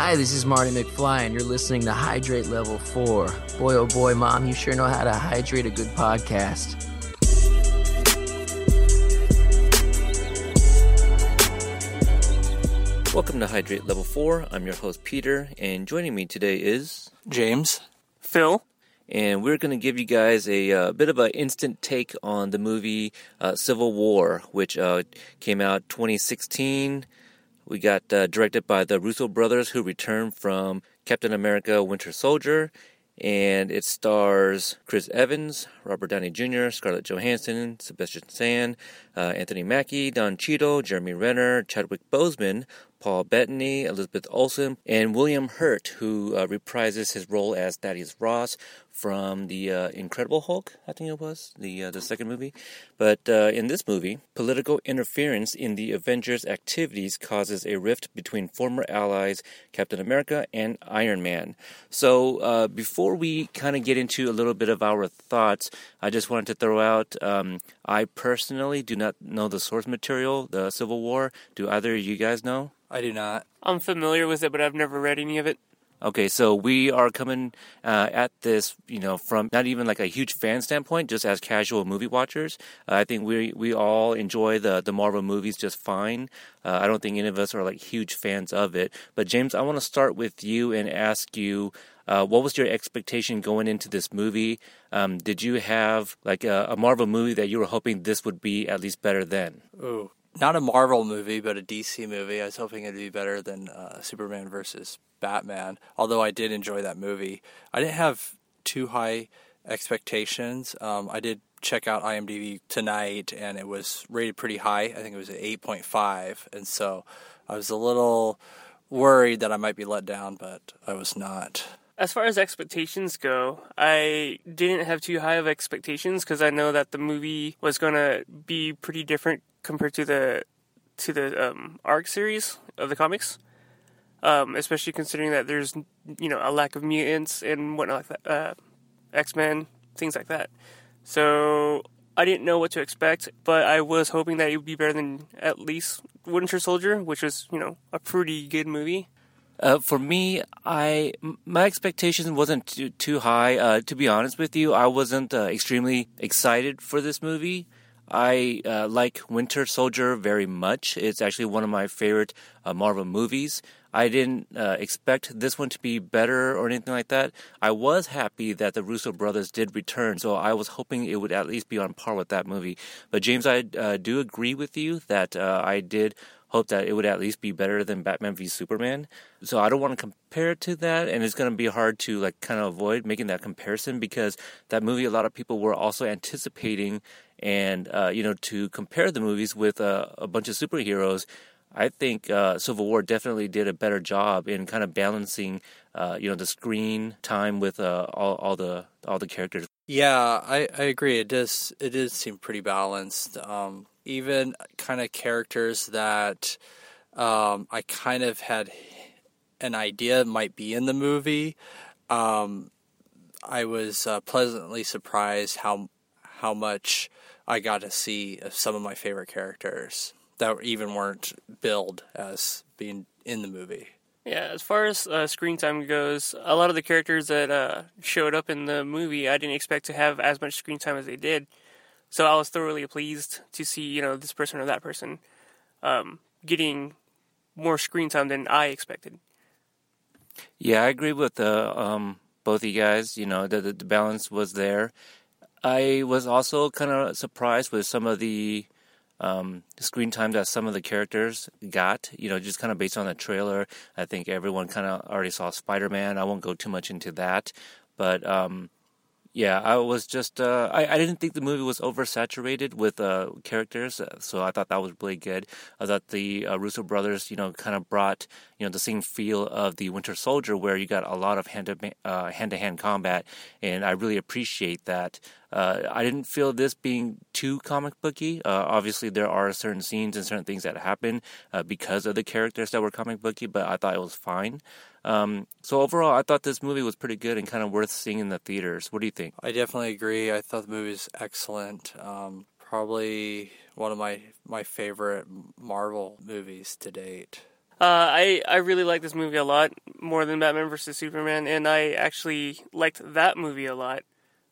Hi, this is Marty McFly, and you're listening to Hydrate Level 4. Boy, oh boy, Mom, you sure know how to hydrate a good podcast. Welcome to Hydrate Level 4. I'm your host, Peter, and joining me today is. James. Phil. And we're going to give you guys a uh, bit of an instant take on the movie uh, Civil War, which uh, came out 2016. We got uh, directed by the Russo brothers, who returned from Captain America: Winter Soldier, and it stars Chris Evans, Robert Downey Jr., Scarlett Johansson, Sebastian Stan, uh, Anthony Mackie, Don Cheadle, Jeremy Renner, Chadwick Boseman, Paul Bettany, Elizabeth Olsen, and William Hurt, who uh, reprises his role as Thaddeus Ross from the uh, Incredible Hulk, I think it was the uh, the second movie. But uh, in this movie, political interference in the Avengers' activities causes a rift between former allies Captain America and Iron Man. So uh, before we kind of get into a little bit of our thoughts, I just wanted to throw out. Um, I personally do not know the source material, the Civil War. Do either of you guys know? I do not. I'm familiar with it, but I've never read any of it. Okay, so we are coming uh, at this, you know, from not even like a huge fan standpoint, just as casual movie watchers. Uh, I think we we all enjoy the the Marvel movies just fine. Uh, I don't think any of us are like huge fans of it. But James, I want to start with you and ask you. Uh, what was your expectation going into this movie? Um, did you have like a, a Marvel movie that you were hoping this would be at least better than? Ooh, not a Marvel movie, but a DC movie. I was hoping it'd be better than uh, Superman versus Batman. Although I did enjoy that movie, I didn't have too high expectations. Um, I did check out IMDb tonight, and it was rated pretty high. I think it was eight point five, and so I was a little worried that I might be let down, but I was not. As far as expectations go, I didn't have too high of expectations because I know that the movie was gonna be pretty different compared to the to the um, arc series of the comics. Um, especially considering that there's you know a lack of mutants and whatnot like that, uh, X Men, things like that. So I didn't know what to expect, but I was hoping that it would be better than at least Winter Soldier, which was you know a pretty good movie. Uh, for me, I my expectations wasn't too, too high. Uh, to be honest with you, I wasn't uh, extremely excited for this movie. I uh, like Winter Soldier very much. It's actually one of my favorite uh, Marvel movies. I didn't uh, expect this one to be better or anything like that. I was happy that the Russo brothers did return, so I was hoping it would at least be on par with that movie. But James, I do agree with you that I did hope that it would at least be better than Batman v Superman. So I don't want to compare it to that, and it's going to be hard to like kind of avoid making that comparison because that movie a lot of people were also anticipating, and uh, you know to compare the movies with uh, a bunch of superheroes. I think uh, Civil War definitely did a better job in kind of balancing, uh, you know, the screen time with uh, all, all the all the characters. Yeah, I, I agree. It does it does seem pretty balanced. Um, even kind of characters that um, I kind of had an idea might be in the movie. Um, I was uh, pleasantly surprised how how much I got to see of some of my favorite characters that even weren't billed as being in the movie. Yeah, as far as uh, screen time goes, a lot of the characters that uh, showed up in the movie, I didn't expect to have as much screen time as they did. So I was thoroughly pleased to see, you know, this person or that person um, getting more screen time than I expected. Yeah, I agree with uh, um, both of you guys. You know, the, the balance was there. I was also kind of surprised with some of the um, screen time that some of the characters got. You know, just kind of based on the trailer. I think everyone kind of already saw Spider Man. I won't go too much into that, but um, yeah, I was just uh, I, I didn't think the movie was oversaturated with uh, characters, uh, so I thought that was really good. I thought the uh, Russo brothers, you know, kind of brought you know the same feel of the Winter Soldier, where you got a lot of hand to hand to hand combat, and I really appreciate that. Uh, I didn't feel this being too comic booky. obviously, there are certain scenes and certain things that happen because of the characters that were comic booky, but I thought it was fine. Um, so overall, I thought this movie was pretty good and kind of worth seeing in the theaters. What do you think? I definitely agree. I thought the movie was excellent. Um, probably one of my my favorite Marvel movies to date. Uh, I I really like this movie a lot more than Batman vs Superman, and I actually liked that movie a lot.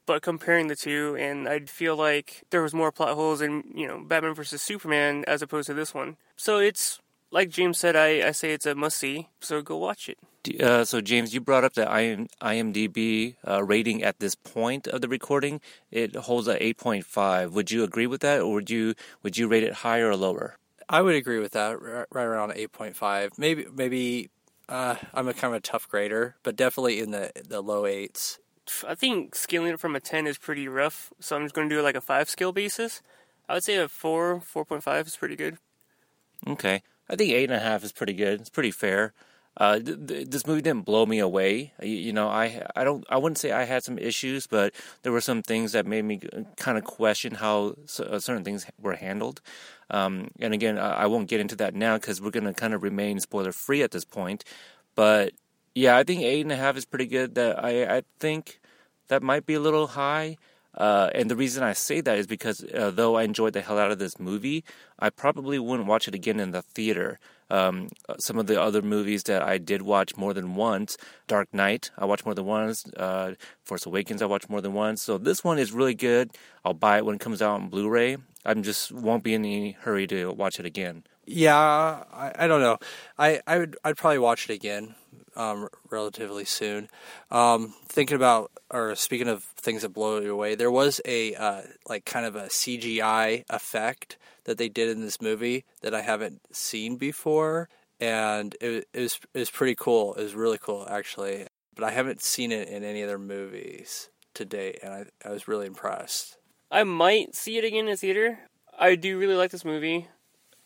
But comparing the two, and I'd feel like there was more plot holes in you know Batman vs Superman as opposed to this one. So it's like James said, I, I say it's a must see. So go watch it. Uh, so James, you brought up the IM, IMDb uh, rating at this point of the recording. It holds at eight point five. Would you agree with that, or would you would you rate it higher or lower? I would agree with that. Right around eight point five. Maybe maybe uh, I'm a kind of a tough grader, but definitely in the the low eights. I think scaling it from a ten is pretty rough, so I'm just going to do like a five scale basis. I would say a four, four point five is pretty good. Okay, I think eight and a half is pretty good. It's pretty fair. Uh, th- th- this movie didn't blow me away. You, you, know, I I don't I wouldn't say I had some issues, but there were some things that made me kind of question how uh, certain things were handled. Um, and again, I, I, won't get into that now because we're going to kind of remain spoiler free at this point. But yeah, I think eight and a half is pretty good. That I I think that might be a little high. Uh, and the reason I say that is because uh, though I enjoyed the hell out of this movie, I probably wouldn't watch it again in the theater. Um, some of the other movies that I did watch more than once, Dark Knight, I watched more than once. Uh, Force Awakens, I watched more than once. So this one is really good. I'll buy it when it comes out on Blu-ray. I'm just won't be in any hurry to watch it again. Yeah, I, I don't know. I, I would I'd probably watch it again um, relatively soon. Um, thinking about or speaking of things that blow you away, there was a uh, like kind of a CGI effect that they did in this movie that I haven't seen before, and it, it was it was pretty cool. It was really cool actually, but I haven't seen it in any other movies to date, and I I was really impressed. I might see it again in theater. I do really like this movie,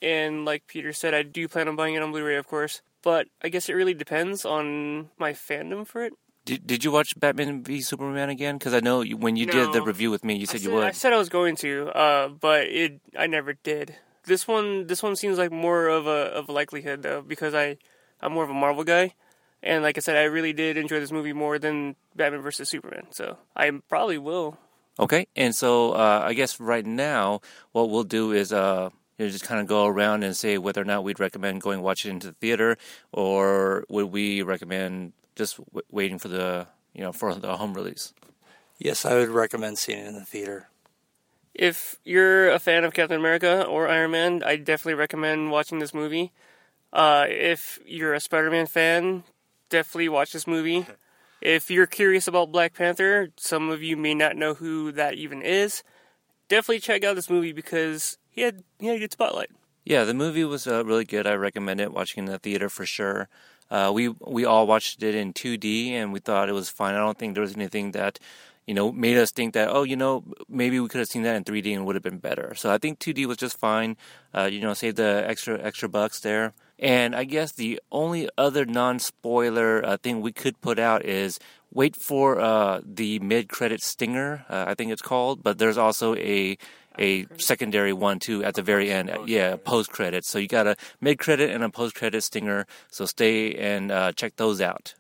and like Peter said, I do plan on buying it on Blu-ray, of course. But I guess it really depends on my fandom for it. Did, did you watch Batman v Superman again? Because I know you, when you no. did the review with me, you said, said, you would. I said I was going to, uh, but it I never did. This one this one seems like more of a of a likelihood though because I I'm more of a Marvel guy, and like I said, I really did enjoy this movie more than Batman versus Superman. So I probably will. Okay, and so uh, I guess right now what we'll do is uh, you know, just kind of go around and say whether or not we'd recommend going watch it into the theater, or would we recommend just w- waiting for the you know for the home release. Yes, I would recommend seeing it in the theater. If you're a fan of Captain America or Iron Man, I definitely recommend watching this movie. Uh, if you're a Spider-Man fan, definitely watch this movie. If you're curious about Black Panther, some of you may not know who that even is. Definitely check out this movie because he had he had a good spotlight. Yeah, the movie was uh, really good. I recommend it. Watching in the theater for sure. Uh, we we all watched it in 2D and we thought it was fine. I don't think there was anything that you know made us think that oh you know maybe we could have seen that in 3D and it would have been better. So I think 2D was just fine. Uh, you know, save the extra extra bucks there. And I guess the only other non spoiler uh, thing we could put out is wait for uh, the mid credit stinger. Uh, I think it's called, but there's also a a secondary one too at the very end. Yeah, post credits. So you got a mid credit and a post credit stinger. So stay and uh, check those out.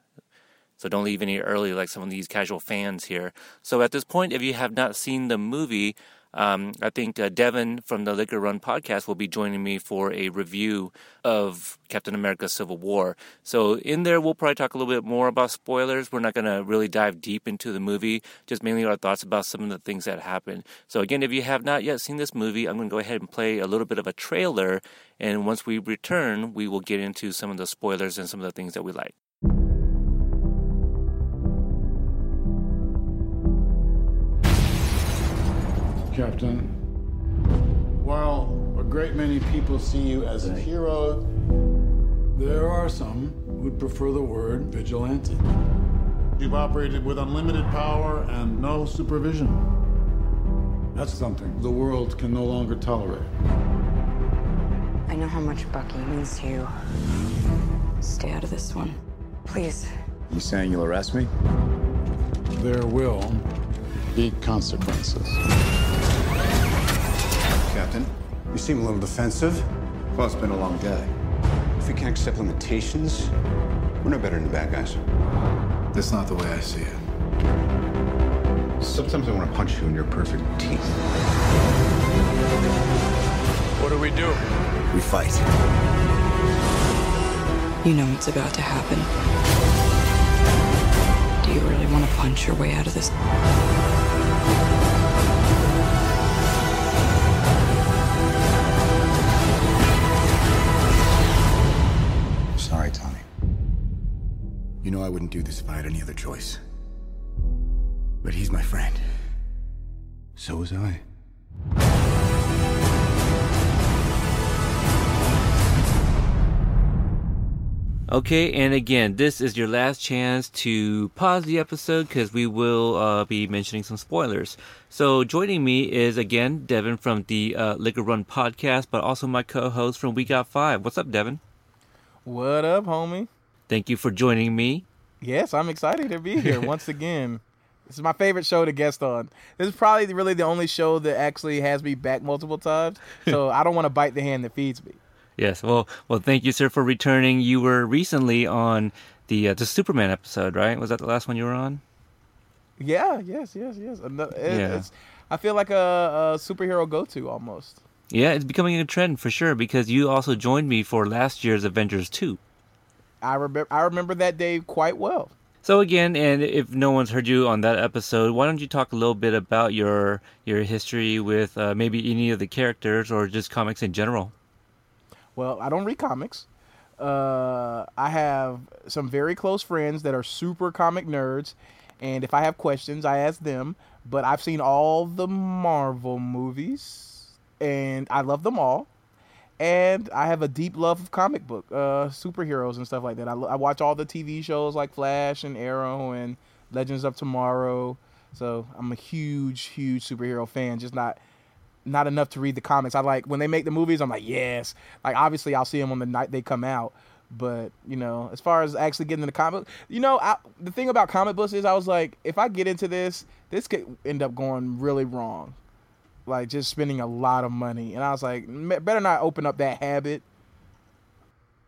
So don't leave any early like some of these casual fans here. So at this point, if you have not seen the movie, um, I think uh, Devin from the Liquor Run podcast will be joining me for a review of Captain America Civil War. So, in there, we'll probably talk a little bit more about spoilers. We're not going to really dive deep into the movie, just mainly our thoughts about some of the things that happened. So, again, if you have not yet seen this movie, I'm going to go ahead and play a little bit of a trailer. And once we return, we will get into some of the spoilers and some of the things that we like. Captain. While a great many people see you as a hero, there are some who'd prefer the word vigilante. You've operated with unlimited power and no supervision. That's something the world can no longer tolerate. I know how much Bucky means to you. Stay out of this one. Please. You saying you'll arrest me? There will be consequences. Captain. You seem a little defensive. Well, it's been a long day. If we can't accept limitations, we're no better than the bad guys. That's not the way I see it. Sometimes I want to punch you in your perfect teeth. What do we do? We fight. You know what's about to happen. Do you really want to punch your way out of this? Sorry, Tony. You know I wouldn't do this if I had any other choice. But he's my friend. So was I. Okay, and again, this is your last chance to pause the episode because we will uh, be mentioning some spoilers. So, joining me is again Devin from the uh, Liquor Run podcast, but also my co host from We Got Five. What's up, Devin? What up, homie? Thank you for joining me. Yes, I'm excited to be here once again. This is my favorite show to guest on. This is probably really the only show that actually has me back multiple times. So I don't want to bite the hand that feeds me. Yes, well, well, thank you, sir, for returning. You were recently on the uh, the Superman episode, right? Was that the last one you were on? Yeah, yes, yes, yes. It- Yeah. It's, I feel like a, a superhero go to almost. Yeah, it's becoming a trend for sure because you also joined me for last year's Avengers 2. I remember I remember that day quite well. So again, and if no one's heard you on that episode, why don't you talk a little bit about your your history with uh, maybe any of the characters or just comics in general? Well, I don't read comics. Uh, I have some very close friends that are super comic nerds, and if I have questions, I ask them. But I've seen all the Marvel movies, and I love them all. And I have a deep love of comic book, uh, superheroes and stuff like that. I, I watch all the TV shows like Flash and Arrow and Legends of Tomorrow. So I'm a huge, huge superhero fan. Just not not enough to read the comics. I like when they make the movies. I'm like, yes. Like obviously, I'll see them on the night they come out. But you know, as far as actually getting into comic, you know, I, the thing about comic books is I was like, if I get into this, this could end up going really wrong. Like just spending a lot of money, and I was like, "M- better not open up that habit.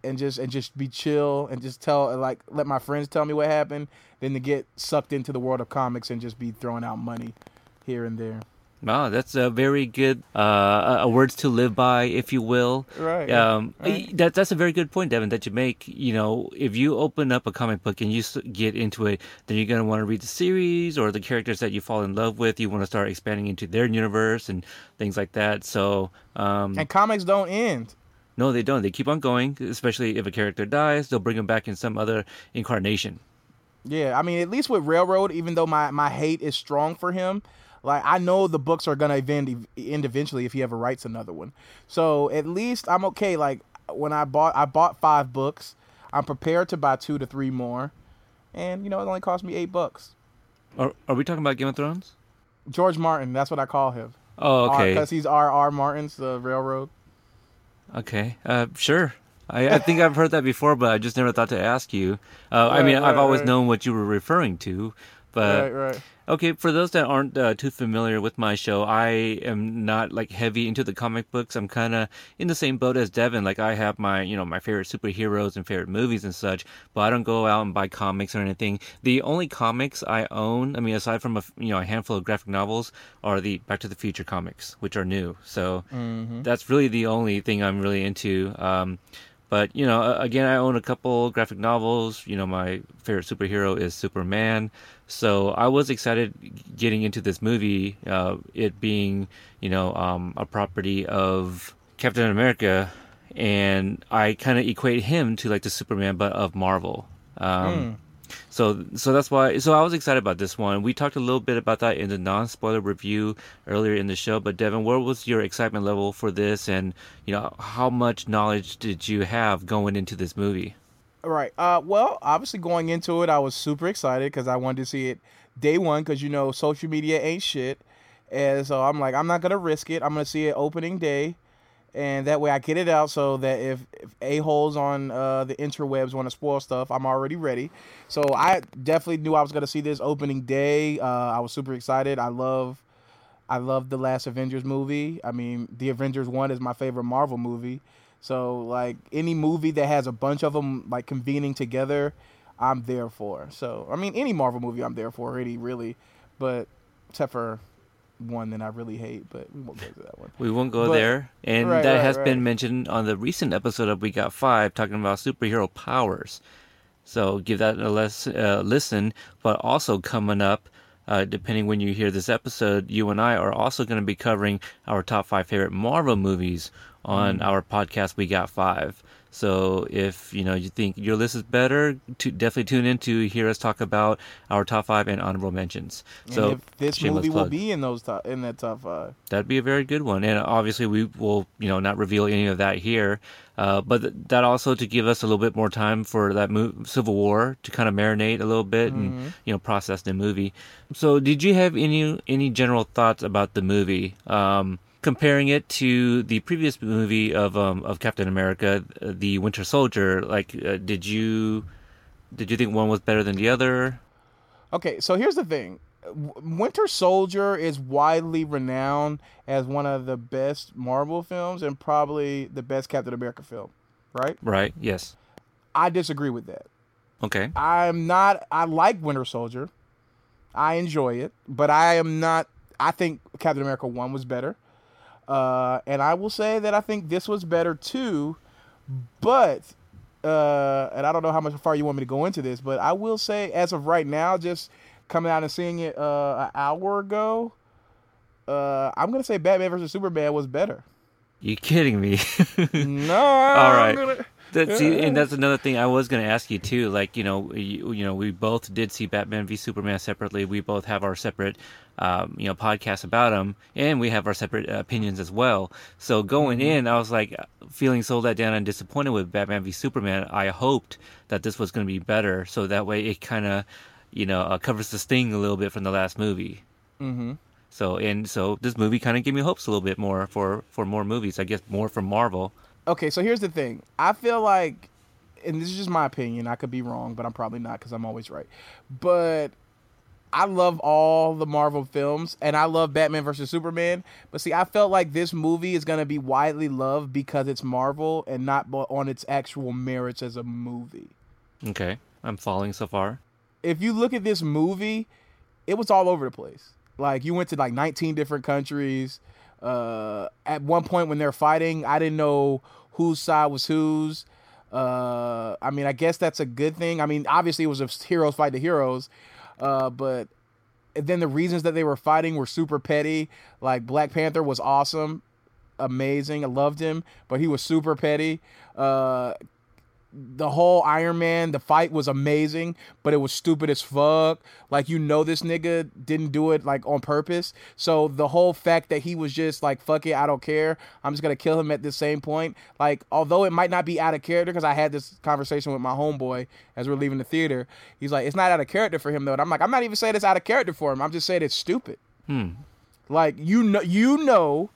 And just and just be chill and just tell like let my friends tell me what happened, than to get sucked into the world of comics and just be throwing out money here and there. Wow, that's a very good uh, a words to live by, if you will. Right, Um, right. That, that's a very good point, Devin, that you make. You know, if you open up a comic book and you get into it, then you're going to want to read the series or the characters that you fall in love with. You want to start expanding into their universe and things like that. So, um, And comics don't end. no, they don't. They keep on going, especially if a character dies, they'll bring them back in some other incarnation. Yeah, I mean, at least with Railroad, even though my, my hate is strong for him, like I know the books are gonna end, end eventually if he ever writes another one. So at least I'm okay. Like when I bought I bought five books, I'm prepared to buy two to three more, and you know it only cost me eight bucks. Are, are we talking about Game of Thrones? George Martin, that's what I call him. Oh, okay. Because he's R. R. Martin's the Railroad. Okay, uh, sure. I, I think I've heard that before, but I just never thought to ask you. Uh, I mean, I've always known what you were referring to, but right, right. okay. For those that aren't uh, too familiar with my show, I am not like heavy into the comic books. I'm kind of in the same boat as Devin. Like I have my, you know, my favorite superheroes and favorite movies and such, but I don't go out and buy comics or anything. The only comics I own, I mean, aside from a you know a handful of graphic novels, are the Back to the Future comics, which are new. So that's really the only thing I'm really into. Um, but you know, again, I own a couple graphic novels. You know, my favorite superhero is Superman, so I was excited getting into this movie. Uh, it being, you know, um, a property of Captain America, and I kind of equate him to like the Superman, but of Marvel. Um, so, so that's why. So I was excited about this one. We talked a little bit about that in the non-spoiler review earlier in the show. But Devin, where was your excitement level for this, and you know, how much knowledge did you have going into this movie? Right. Uh, well, obviously going into it, I was super excited because I wanted to see it day one because you know social media ain't shit, and so I'm like, I'm not gonna risk it. I'm gonna see it opening day, and that way I get it out so that if, if a holes on uh, the interwebs want to spoil stuff, I'm already ready. So I definitely knew I was gonna see this opening day. Uh, I was super excited. I love. I love the last Avengers movie. I mean, the Avengers one is my favorite Marvel movie. So like any movie that has a bunch of them like convening together, I'm there for. So I mean, any Marvel movie I'm there for already, really. But except for one that I really hate, but we won't go to that one. We won't go But- there. And right, that right, has right. been mentioned on the recent episode of We Got Five, talking about superhero powers. So give that a less, uh, listen. But also coming up, uh, depending when you hear this episode, you and I are also going to be covering our top five favorite Marvel movies on Mm. our podcast. We Got Five. So if you know you think your list is better, to definitely tune in to hear us talk about our top five and honorable mentions. So and if this movie will be in those top, in that top five. That'd be a very good one, and obviously we will, you know, not reveal any of that here, uh, but th- that also to give us a little bit more time for that mo- Civil War to kind of marinate a little bit and you know process the movie. So, did you have any any general thoughts about the movie? Um, comparing it to the previous movie of um, of Captain America, uh, the Winter Soldier, like, uh, did you did you think one was better than the other? Okay, so here's the thing. Winter Soldier is widely renowned as one of the best Marvel films and probably the best Captain America film, right? Right. Yes. I disagree with that. Okay. I'm not I like Winter Soldier. I enjoy it, but I am not I think Captain America 1 was better. Uh, and I will say that I think this was better too, but uh, and I don't know how much far you want me to go into this, but I will say as of right now, just coming out and seeing it uh, an hour ago, uh, I'm gonna say Batman versus Superman was better. You kidding me? No, All I'm gonna- That, see, and that's another thing I was going to ask you too. Like, you know, you, you know, we both did see Batman v Superman separately. We both have our separate, um, you know, podcasts about them, and we have our separate uh, opinions as well. So going Mm-hmm. in, I was like feeling so let down and disappointed with Batman v Superman. I hoped that this was going to be better, so that way it kind of, you know, uh, covers the sting a little bit from the last movie. Mhm. So and so this movie kind of gave me hopes a little bit more for for more movies. I guess more from Marvel. Okay, so here's the thing. I feel like, and this is just my opinion. I could be wrong, but I'm probably not because I'm always right. But I love all the Marvel films, and I love Batman versus Superman. But see, I felt like this movie is gonna be widely loved because it's Marvel and not on its actual merits as a movie. Okay, I'm following so far. if you look at this movie, it was all over the place. Like you went to like 19 different countries. Uh, at one point when they're fighting, I didn't know whose side was whose. Uh, I mean, I guess that's a good thing. I mean, obviously it was a heroes fight the heroes, uh, but then the reasons that they were fighting were super petty. Like Black Panther was awesome, amazing. I loved him, but he was super petty. Uh, the whole Iron Man, the fight was amazing, but it was stupid as fuck. Like you know this nigga didn't do it like on purpose. So the whole fact that he was just like fuck it, I don't care. I'm just going to kill him at the same point. Like although it might not be out of character cuz I had this conversation with my homeboy as we're leaving the theater. He's like it's not out of character for him though. And I'm like I'm not even saying it's out of character for him. I'm just saying it's stupid. Hmm. Like you know you know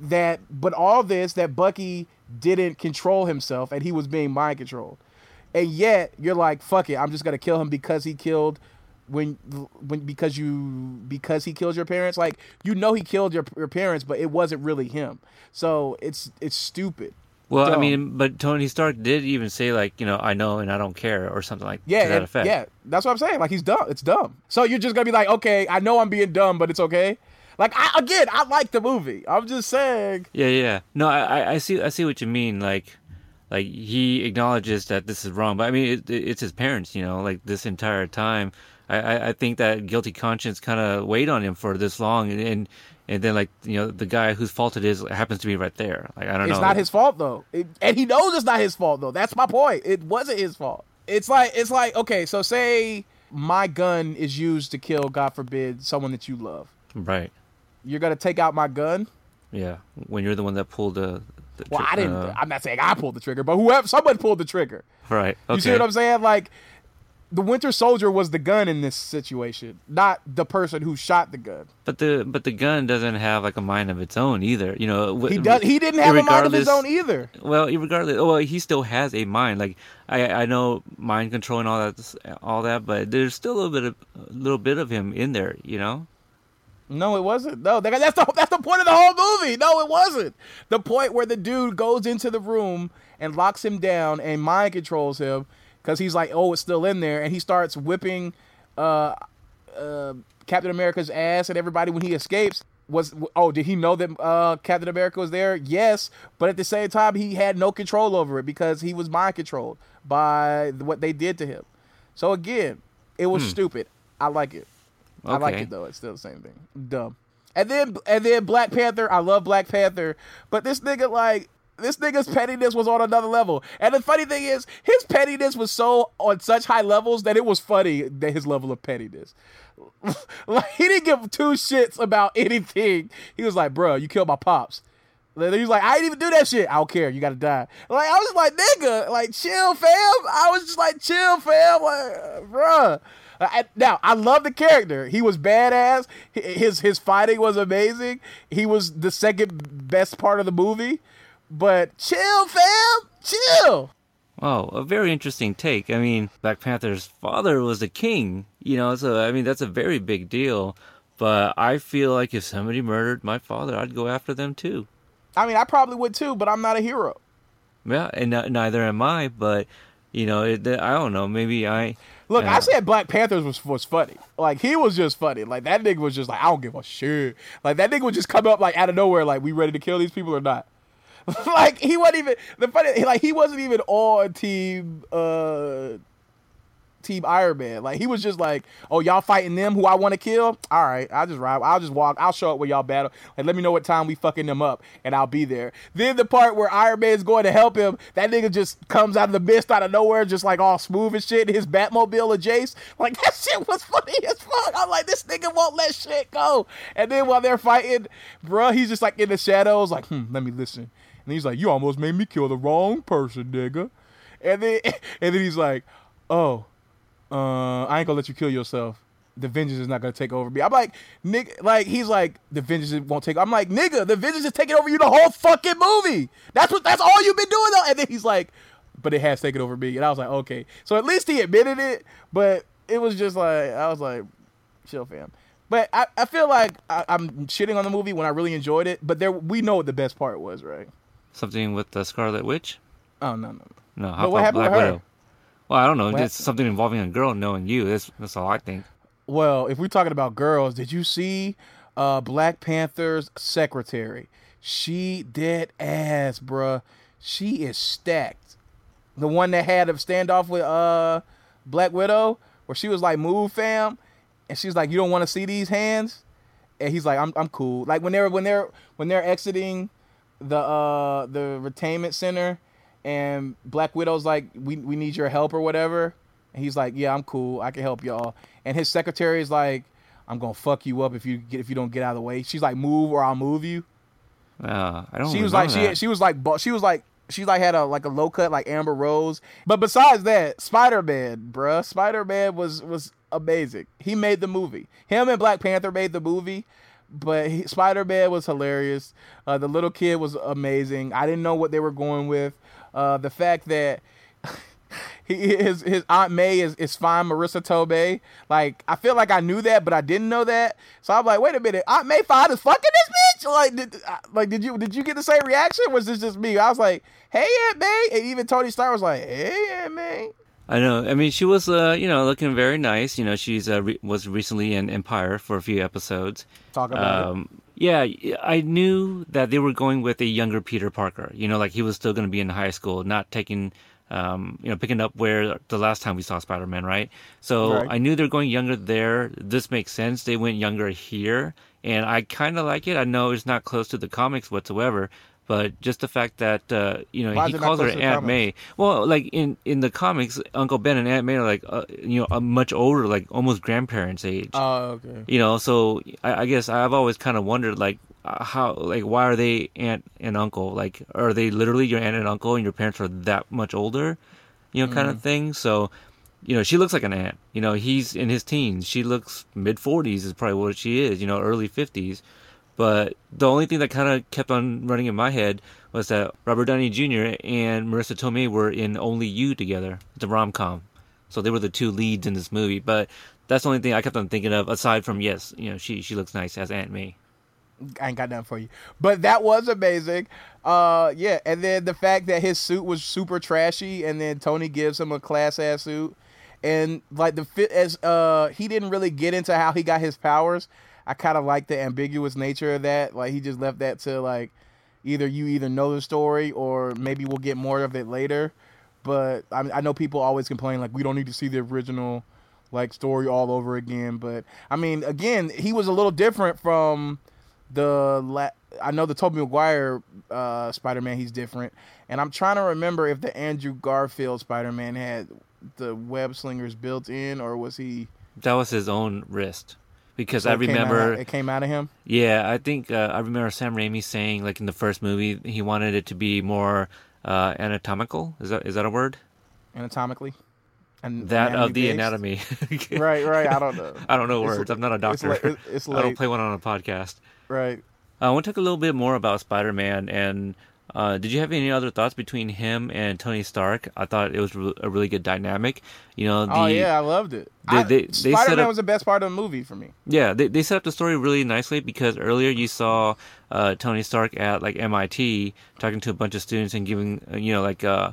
that but all this that Bucky didn't control himself and he was being mind controlled. And yet you're like, fuck it, I'm just gonna kill him because he killed when when because you because he killed your parents. Like you know he killed your your parents, but it wasn't really him. So it's it's stupid. Well, I mean, but Tony Stark did even say like, you know, I know and I don't care or something like Yeah, to that and- effect. yeah, that's what I'm saying. Like he's dumb. It's dumb. So you're just gonna be like, okay, I know I'm being dumb, but it's okay. Like I, again, I like the movie. I'm just saying. Yeah, yeah. No, I, I- see, I see what you mean. Like, like he acknowledges that this is wrong, but I mean, it, it's his parents, you know, like this entire time. I, I, I think that guilty conscience kind of weighed on him for this long, and, and and then like you know the guy whose fault it is happens to be right there. Like I don't It's know. It's not his fault though, It- and he knows it's not his fault though. That's my point. It wasn't his fault. It's like it's like okay, so say my gun is used to kill, God forbid, someone that you love. Right. You're gonna take out my gun. Yeah. When you're the one that pulled the. the Well, tri- I didn't. uh, I'm not saying I pulled the trigger, but whoever, someone pulled the trigger. right. Okay. You see what I'm saying? Like, the Winter Soldier was the gun in this situation, not the person who shot the gun. But the but the gun doesn't have like a mind of its own either. You know. w- He does. He didn't have a mind of his own either. Well, regardless, oh, well, he still has a mind. Like I, I know mind control and all that, all that, but there's still a little bit of, a little bit of him in there. You know. No, it wasn't. No, that- that's the that's the point of the whole movie. No, it wasn't. The point where the dude goes into the room and locks him down and mind controls him because he's like, oh, it's still in there, and he starts whipping uh, uh, Captain America's ass and everybody when he escapes. was oh did he know that uh, Captain America was there? Yes, but at the same time he had no control over it because he was mind controlled by what they did to him. So again, it was Hmm. stupid. I like it. I like it though. It's still the same thing. Dumb. And then and then Black Panther. I love Black Panther, but this nigga like this nigga's pettiness was on another level. And the funny thing is, his pettiness was so on such high levels that it was funny that his level of pettiness. like he didn't give two shits about anything. He was like, "Bro, you killed my pops." Then He was like, I didn't even do that shit. I don't care. You gotta die. Like I was just like, nigga, like chill, fam. I was just like, chill, fam. Like, uh, bruh. I, now I love the character. He was badass. His his fighting was amazing. He was the second best part of the movie. But chill, fam. Chill. Wow, a very interesting take. I mean, Black Panther's father was a king, you know, so I mean, that's a very big deal. But I feel like if somebody murdered my father, I'd go after them too. I mean, I probably would too, but I'm not a hero. Yeah, and n- neither am I, but, you know, it, I don't know. Maybe I. Look, Yeah. I said Black Panthers was was funny. Like he was just funny. Like that nigga was just like, I don't give a shit. Like that nigga would just come up like out of nowhere, like we ready to kill these people or not. like he wasn't even the funny. Like he wasn't even on team uh team Iron Man. Like he was just like, oh y'all fighting them who I want to kill. All right, I'll just ride. I'll just walk. I'll show up where y'all battle. Like let me know what time we fucking them up, and I'll be there. Then the part where Iron Man's going to help him, that nigga just comes out of the mist out of nowhere, just like all smooth and shit. His Batmobile or Jace, like that shit was funny as fuck. I'm like, this nigga won't let shit go. And then while they're fighting, bruh, he's just like in the shadows, like, hmm, let me listen. And he's like, you almost made me kill the wrong person, nigga. And then and then he's like, oh, uh, I ain't gonna let you kill yourself. The vengeance is not gonna take over me. I'm like, nigga, like he's like, the vengeance won't take. I'm like, nigga, the vengeance is taking over you the whole fucking movie. That's what. That's all you've been doing though. And then he's like, but it has taken over me. And I was like, okay. So at least he admitted it. But it was just like, I was like, chill, fam. But I, I feel like I, I'm shitting on the movie when I really enjoyed it. But there, we know what the best part was, right? Something with the Scarlet Witch? Oh no, no. No, But how what about happened Black? Widow? Well, I don't know. It's something involving a girl knowing you. That's, that's all I think. Well, if we're talking about girls, did you see uh, Black Panther's secretary? She dead ass, bruh. She is stacked. The one that had a standoff with uh Black Widow, where she was like, "Move, fam," and she's like, "You don't want to see these hands," and he's like, "I'm I'm cool." Like when they're when they're when they're exiting the uh the retainment center, and Black Widow's like, "We we need your help or whatever," and he's like, "Yeah, I'm cool. I can help y'all." And his secretary is like, "I'm gonna fuck you up if you get if you don't get out of the way." She's like, "Move or I'll move you." Uh, I don't she was like that. she she was like she was like she like had a like a low cut like Amber Rose. But besides that, Spider Man, bruh, Spider Man was was amazing. He made the movie. Him and Black Panther made the movie. But Spider Man was hilarious. Uh, the little kid was amazing. I didn't know what they were going with. Uh, the fact that he, his his Aunt May is, is fine, Marisa Tomei. Like I feel like I knew that, but I didn't know that. So I'm like, wait a minute, Aunt May fine is fucking this bitch. Like, did, uh, like did you did you get the same reaction? Was this just me? I was like, hey Aunt May, and even Tony Stark was like, hey Aunt May. I know. I mean, she was, uh, you know, looking very nice. You know, she's uh, re- was recently in Empire for a few episodes. Talk about it. um, Yeah, I knew that they were going with a younger Peter Parker. You know, like he was still going to be in high school, not taking, um, you know, picking up where the last time we saw Spider Man, right? So Right. I knew they're going younger there. This makes sense. They went younger here, and I kind of like it. I know it's not close to the comics whatsoever. But just the fact that uh, you know Why he calls her close to the Aunt? May. Well, like in in the comics, Uncle Ben and Aunt May are like uh, you know uh, much older, like almost grandparents age. Oh, okay. you know so I, I guess i've always kind of wondered like uh, how like why are they aunt and uncle? Like are they literally your aunt and uncle and your parents are that much older? You know kind of thing. So you know she looks like an aunt. You know he's in his teens. She looks mid 40s is probably what she is you know early 50s but the only thing that kind of kept on running in my head was that Robert Downey Jr. and Marisa Tomei were in Only You together, the rom com. So they were the two leads in this movie. But that's the only thing I kept on thinking of, aside from yes, you know, she she looks nice as Aunt May. I ain't got nothing for you. But that was amazing. Uh yeah, and then the fact that his suit was super trashy and then Tony gives him a class ass suit and like the fit as uh he didn't really get into how he got his powers. I kind of like the ambiguous nature of that. Like he just left that to like either you either know the story or maybe we'll get more of it later. But I, I know people always complain like we don't need to see the original like story all over again. But I mean, again, he was a little different from the la- I know the Tobey Maguire uh, Spider Man. He's different, and I'm trying to remember if the Andrew Garfield Spider Man had the web slingers built in, or was he? That was his own wrist. Because so I it came out- remember, it came out of him. yeah, I think uh, I remember Sam Raimi saying, like in the first movie, he wanted it to be more uh, anatomical. Is that is that a word? anatomically. And That of the based? anatomy. right, right. I don't know. I don't know It's- words. I'm not a it's doctor. late- it's- it's I don't play one on a podcast. Right. I want to talk a little bit more about Spider Man. And uh, did you have any other thoughts between him and Tony Stark? I thought it was re- a really good dynamic. You know, the, oh yeah, I loved it. they- I- they- they Spider-Man up- was the best part of the movie for me. Yeah, they, they set up the story really nicely because earlier you saw uh, Tony Stark at like MIT talking to a bunch of students and giving uh, you know like uh,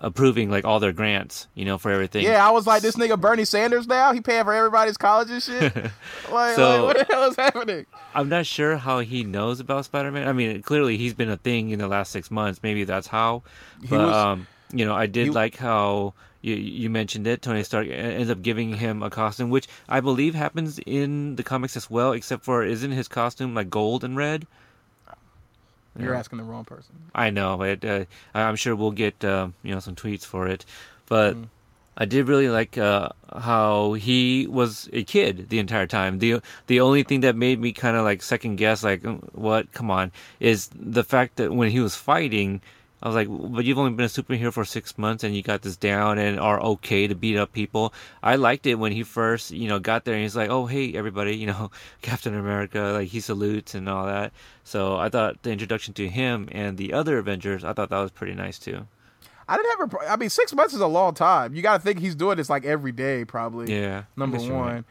approving like all their grants, you know, for everything. Yeah, I was like, this nigga Bernie Sanders now. He paying for everybody's college and shit. like, So- like, what the hell is happening? I'm not sure how he knows about Spider Man. I mean, clearly he's been a thing in the last six months. Maybe that's how. But was- um, you know, I did he- like how. You, you mentioned it. Tony Stark ends up giving him a costume, which I believe happens in the comics as well. Except for isn't his costume like gold and red? You're Yeah. asking the wrong person. I know, but uh, I'm sure we'll get uh, you know some tweets for it. But I did really like uh, how he was a kid the entire time. the The only thing that made me kind of like second guess, like "Mm, what? Come on, is the fact that when he was fighting. I was like, but you've only been a superhero for six months and you got this down and are okay to beat up people. I liked it when he first, you know, got there and he's like, oh, hey, everybody, you know, Captain America, like he salutes and all that. So I thought the introduction to him and the other Avengers, I thought that was pretty nice too. I didn't have a, I mean, six months is a long time. You got to think he's doing this like every day, probably. Yeah, Number right. one.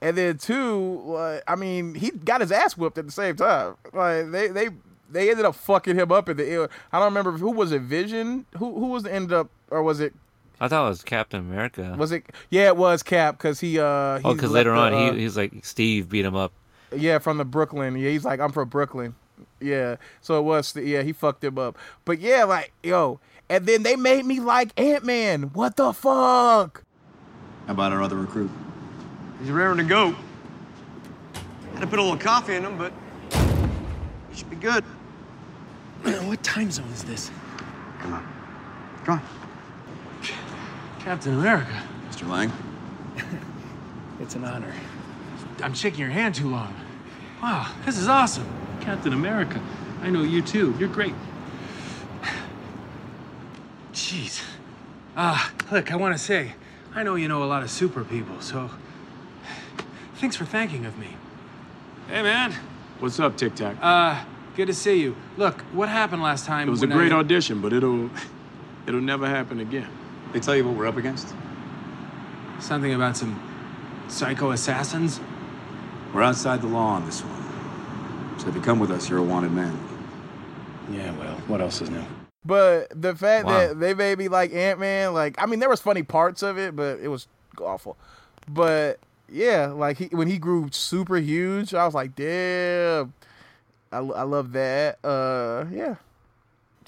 And then two, like, I mean, he got his ass whooped at the same time. Like they they they ended up fucking him up in the air. I don't remember who was it. Vision. Who who was the end up or was it I thought it was Captain America. was it? Yeah, it was Cap because he uh. oh, because later the, on uh, he he's like Steve beat him up. Yeah, from the Brooklyn. Yeah, he's like, I'm from Brooklyn. Yeah, so it was. Yeah, he fucked him up. But yeah, like yo, and then they made me like Ant Man. What the fuck? How about our other recruit? He's raring to go. Had to put a little coffee in him, but he should be good. what time zone is this? Come on. Come on. Captain America. Mr. Lang. It's an honor. I'm shaking your hand too long. Wow, this is awesome. Captain America. I know you too. You're great. Jeez. Ah, look, I want to say, I know you know a lot of super people, so thanks for thanking of me. Hey, man. What's up, Tic Tac? Uh, good to see you. Look, what happened last time? it was a great I... audition, but it'll it'll never happen again. They tell you what we're up against? Something about some psycho assassins? We're outside the law on this one. So if you come with us, you're a wanted man. Yeah, well, what else is new? But the fact Wow. that they made me like Ant Man, like I mean, there was funny parts of it, but it was awful. But yeah, like he, when he grew super huge, I was like, damn, I, I love that. Uh, yeah.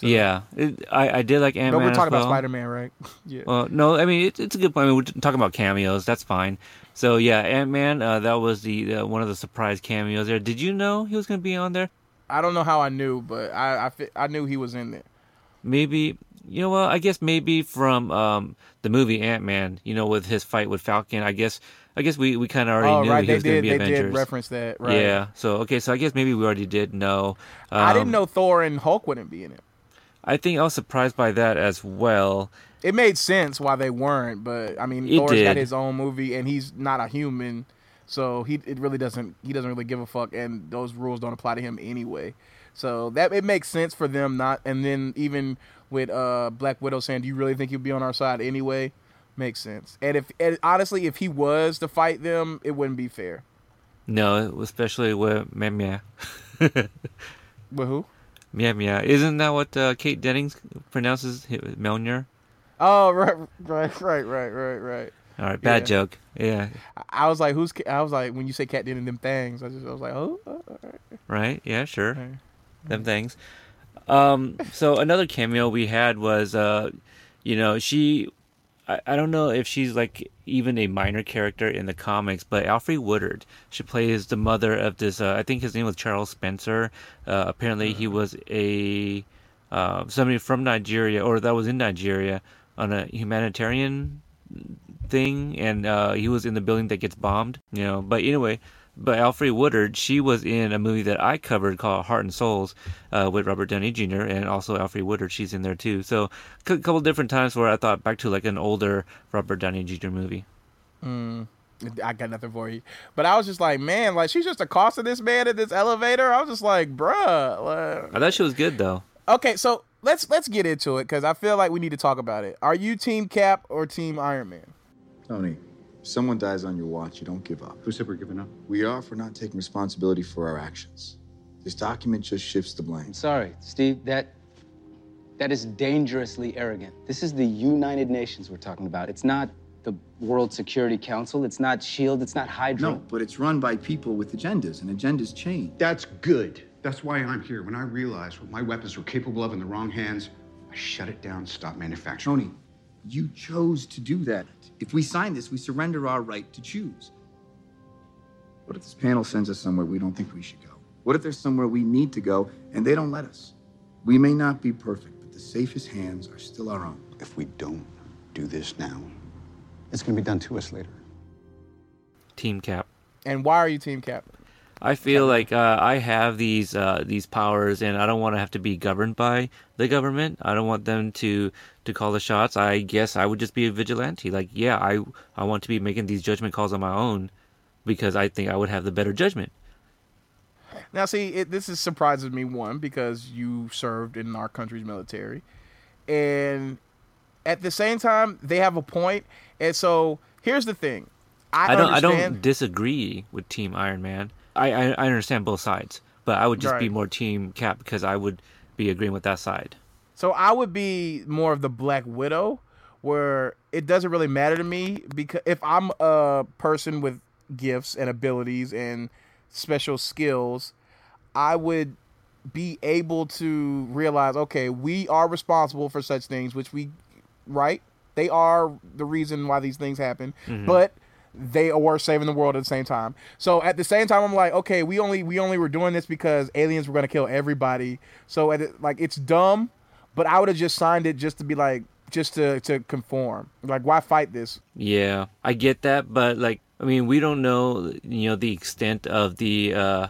Yeah, it, I I did like Ant But Man. we're talking well. about Spider Man, right? yeah. Well, no, I mean it's it's a good point. I mean, we're talking about cameos. That's fine. So yeah, Ant Man. Uh, that was the uh, one of the surprise cameos there. Did you know he was going to be on there? I don't know how I knew, but I I, I knew he was in there. Maybe you know. Well, I guess maybe from um, the movie Ant Man. You know, with his fight with Falcon. I guess I guess we, we kind of already oh, knew right. he They was going to be They Avengers. did reference that. Right. Yeah. So okay. So I guess maybe we already did know. I didn't Um, know Thor and Hulk wouldn't be in it. I think I was surprised by that as well. It made sense why they weren't, but I mean, It Thor's did. got his own movie, and he's not a human, so he it really doesn't he doesn't really give a fuck, and those rules don't apply to him anyway. So that it makes sense for them not, and then even with uh Black Widow saying, "Do you really think he'll be on our side anyway?" Makes sense. And if and honestly, if he was to fight them, it wouldn't be fair. No, especially with Mia Mia. With who? Mia. Isn't that what uh, Kat Dennings pronounces Mjolnir? Oh right, right, right, right, right, right. All right, bad Yeah. joke. Yeah, I was like, who's? I was like, when you say cat did them things, I just I was like, oh, oh, all right. right. Yeah, sure. Them things. Um, so another cameo we had was, uh, you know, she. I, I don't know if she's like even a minor character in the comics, but Alfred Woodard. She plays the mother of this. Uh, I think his name was Charles Spencer. Uh, apparently, he was a uh, somebody from Nigeria, or that was in Nigeria on a humanitarian thing, and uh, he was in the building that gets bombed. You know, but anyway, but Alfred Woodard, she was in a movie that I covered called Heart and Souls uh, with Robert Downey Jr. and also Alfred Woodard. She's in there too. So a couple different times where I thought back to like an older Robert Downey Jr. movie. Mm, I got nothing for you. But I was just like, man, like she's just accosting this man in this elevator. I was just like, bruh. like- I thought she was good though. Okay, so let's let's get into it because I feel like we need to talk about it. Are you Team Cap or Team Iron Man? Tony, if someone dies on your watch, you don't give up. Who said we're giving up? We are for not taking responsibility for our actions. This document just shifts the blame. I'm Sorry, Steve, that that is dangerously arrogant. This is the United Nations we're talking about. It's not the World Security Council, it's not SHIELD, it's not Hydra. No, but it's run by people with agendas, and agendas change. That's good. That's why I'm here. When I realized what my weapons were capable of in the wrong hands, I shut it down, stopped manufacturing. Tony, you chose to do that. If we sign this, we surrender our right to choose. What if this panel sends us somewhere we don't think we should go? What if there's somewhere we need to go and they don't let us? We may not be perfect, but the safest hands are still our own. If we don't do this now, it's going to be done to us later. Team Cap. And why are you Team Cap? I feel like uh, I have these uh, these powers, and I don't want to have to be governed by the government. I don't want them to to call the shots. I guess I would just be a vigilante. Like, yeah, I I want to be making these judgment calls on my own because I think I would have the better judgment. Now, see, it, this is surprises me one because you served in our country's military, and at the same time, they have a point. And so here's the thing: I, I don't I don't disagree with Team Iron Man. I, I I understand both sides, but I would just be more Team Cap because I would be agreeing with that side. So I would be more of the Black Widow, where it doesn't really matter to me because if I'm a person with gifts and abilities and special skills, I would be able to realize, okay, we are responsible for such things, which we, right? They are the reason why these things happen, Mhm. but they were saving the world at the same time. So at the same time, I'm like, okay, we only we only were doing this because aliens were gonna kill everybody. So at it, like it's dumb, but I would have just signed it just to be like just to to conform. Like why fight this? Yeah, I get that, but like, I mean, we don't know, you know, the extent of the, uh,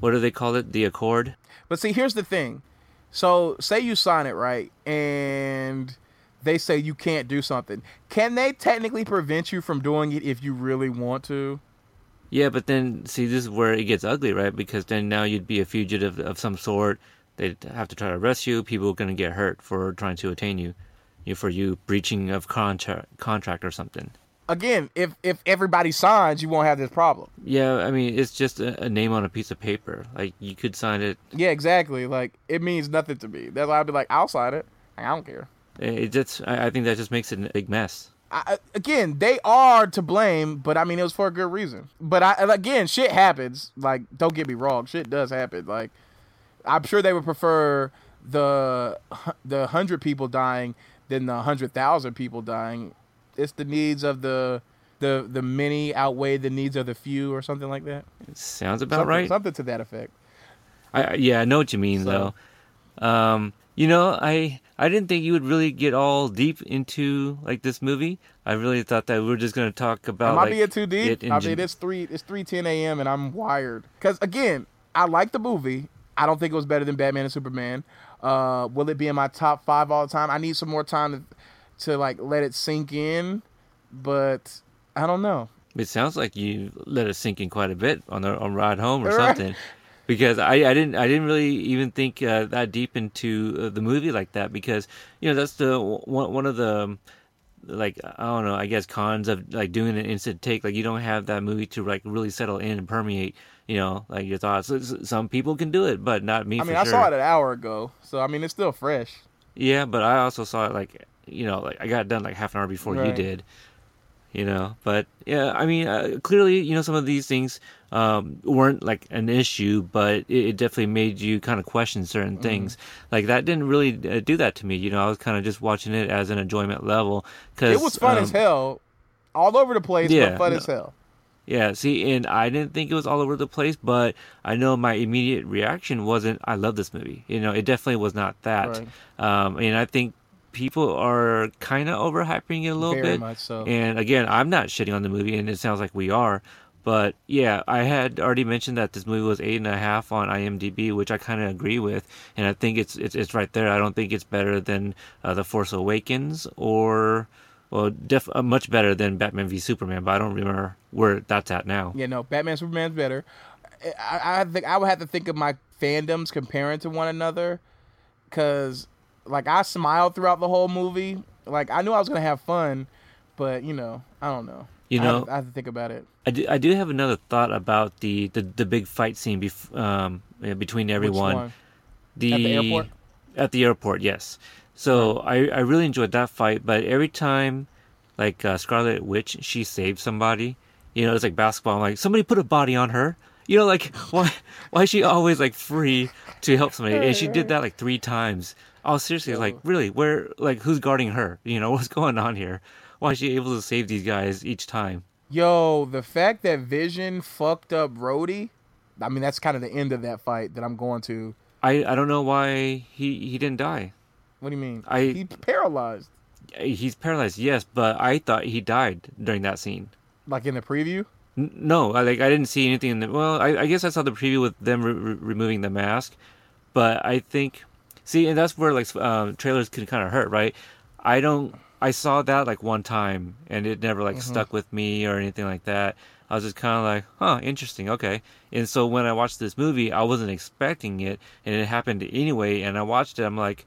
what do they call it, the accord? But see, here's the thing. So say you sign it right, and they say you can't do something. Can they technically prevent you from doing it if you really want to? Yeah, but then see, this is where it gets ugly, right? Because then now you'd be a fugitive of some sort. They'd have to try to arrest you. People are going to get hurt for trying to attain you, you for you breaching of contract contract or something. Again, if if everybody signs, you won't have this problem. Yeah, I mean, it's just a, a name on a piece of paper. Like you could sign it. Yeah, exactly. Like it means nothing to me. That's why I'd be like, I'll sign it. I don't care. It just, I I think that just makes it a big mess. I, again, they are to blame, but I mean it was for a good reason. But I again, shit happens. Like, don't get me wrong, shit does happen. Like, I'm sure they would prefer the the hundred people dying than the hundred thousand people dying. It's the needs of the the the many outweigh the needs of the few, or something like that. Sounds about something, right. Something to that effect. I I- yeah, I know what you mean So- though. Um, you know, I I didn't think you would really get all deep into like this movie. I really thought that we were just going to talk about. Am I like, being too deep? it in I gen- mean, it's three it's three ten a.m. and I'm wired. Because again, I like the movie. I don't think it was better than Batman and Superman. Uh, will it be in my top five all the time? I need some more time to to like let it sink in, but I don't know. It sounds like you let it sink in quite a bit on the on ride home or Right. something. Because I, I didn't I didn't really even think uh, that deep into uh, the movie like that because you know that's the one one of the um, like I don't know I guess cons of like doing an instant take like you don't have that movie to like really settle in and permeate you know like your thoughts. Some people can do it, but not me. I mean, I sure. saw it an hour ago, so I mean, it's still fresh. Yeah, but I also saw it like you know like I got it done like half an hour before you did. you know. But yeah, I mean, uh, clearly, you know, some of these things um, weren't like an issue, but it, it definitely made you kind of question certain Mm-hmm. things. Like that didn't really uh, do that to me. You know, I was kind of just watching it as an enjoyment level. Cause, It was fun as um, hell, all over the place, Yeah, but fun no. as hell. Yeah, see, and I didn't think it was all over the place, but I know my immediate reaction wasn't, I love this movie. You know, it definitely was not that. Right. Um, and I think people are kind of overhyping it a little Very bit. much so. And again, I'm not shitting on the movie, and it sounds like we are. But yeah, I had already mentioned that this movie was eight and a half on IMDb, which I kind of agree with, and I think it's it's it's right there. I don't think it's better than uh, The Force Awakens or well, def- uh, much better than Batman v Superman, but I don't remember where that's at now. Yeah, no, Batman Superman's better. I, I think I would have to think of my fandoms comparing to one another, cause like I smiled throughout the whole movie. Like I knew I was gonna have fun, but you know, I don't know. You I have know- to- I have to think about it. I do, I do have another thought about the, the, the big fight scene bef- um, between everyone. one? The, At the airport? At the airport, yes. So I, I really enjoyed that fight, but every time, like uh, Scarlet Witch, she saved somebody. You know, it's like basketball. I'm like, somebody put a body on her. You know, like why why is she always like free to help somebody? And she did that like three times. Oh, seriously, like really, where like who's guarding her? You know, what's going on here? Why is she able to save these guys each time? Yo, the fact that Vision fucked up Rhodey, I mean that's kind of the end of that fight that I'm going to. I, I don't know why he, he didn't die. What do you mean? I he paralyzed. He's paralyzed, yes, but I thought he died during that scene. Like in the preview? N- No, I, like I didn't see anything in the. Well, I, I guess I saw the preview with them re- re- removing the mask, but I think, see, and that's where like um, trailers can kind of hurt, right? I don't. I saw that like one time, and it never like Mhm. stuck with me or anything like that. I was just kind of like, huh, interesting, okay. And so when I watched this movie, I wasn't expecting it, and it happened anyway. And I watched it, I'm like,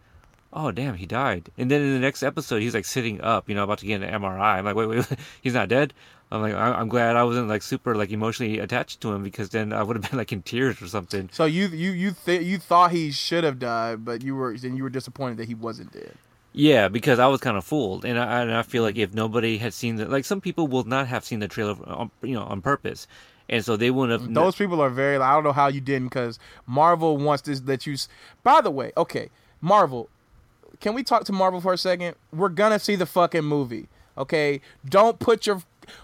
oh damn, he died. And then in the next episode, he's like sitting up, you know, about to get an MRI. I'm like, wait, wait, wait. he's not dead. I'm like, I'm glad I wasn't like super like emotionally attached to him because then I would have been like in tears or something. So you you you th- you thought he should have died, but you were then you were disappointed that he wasn't dead. Yeah, because I was kind of fooled, and I, and I feel like if nobody had seen the like, some people will not have seen the trailer, on, you know, on purpose, and so they wouldn't have. Those people are very. I don't know how you didn't, because Marvel wants this that you. By the way, okay, Marvel, can we talk to Marvel for a second? We're gonna see the fucking movie. Okay, don't put your.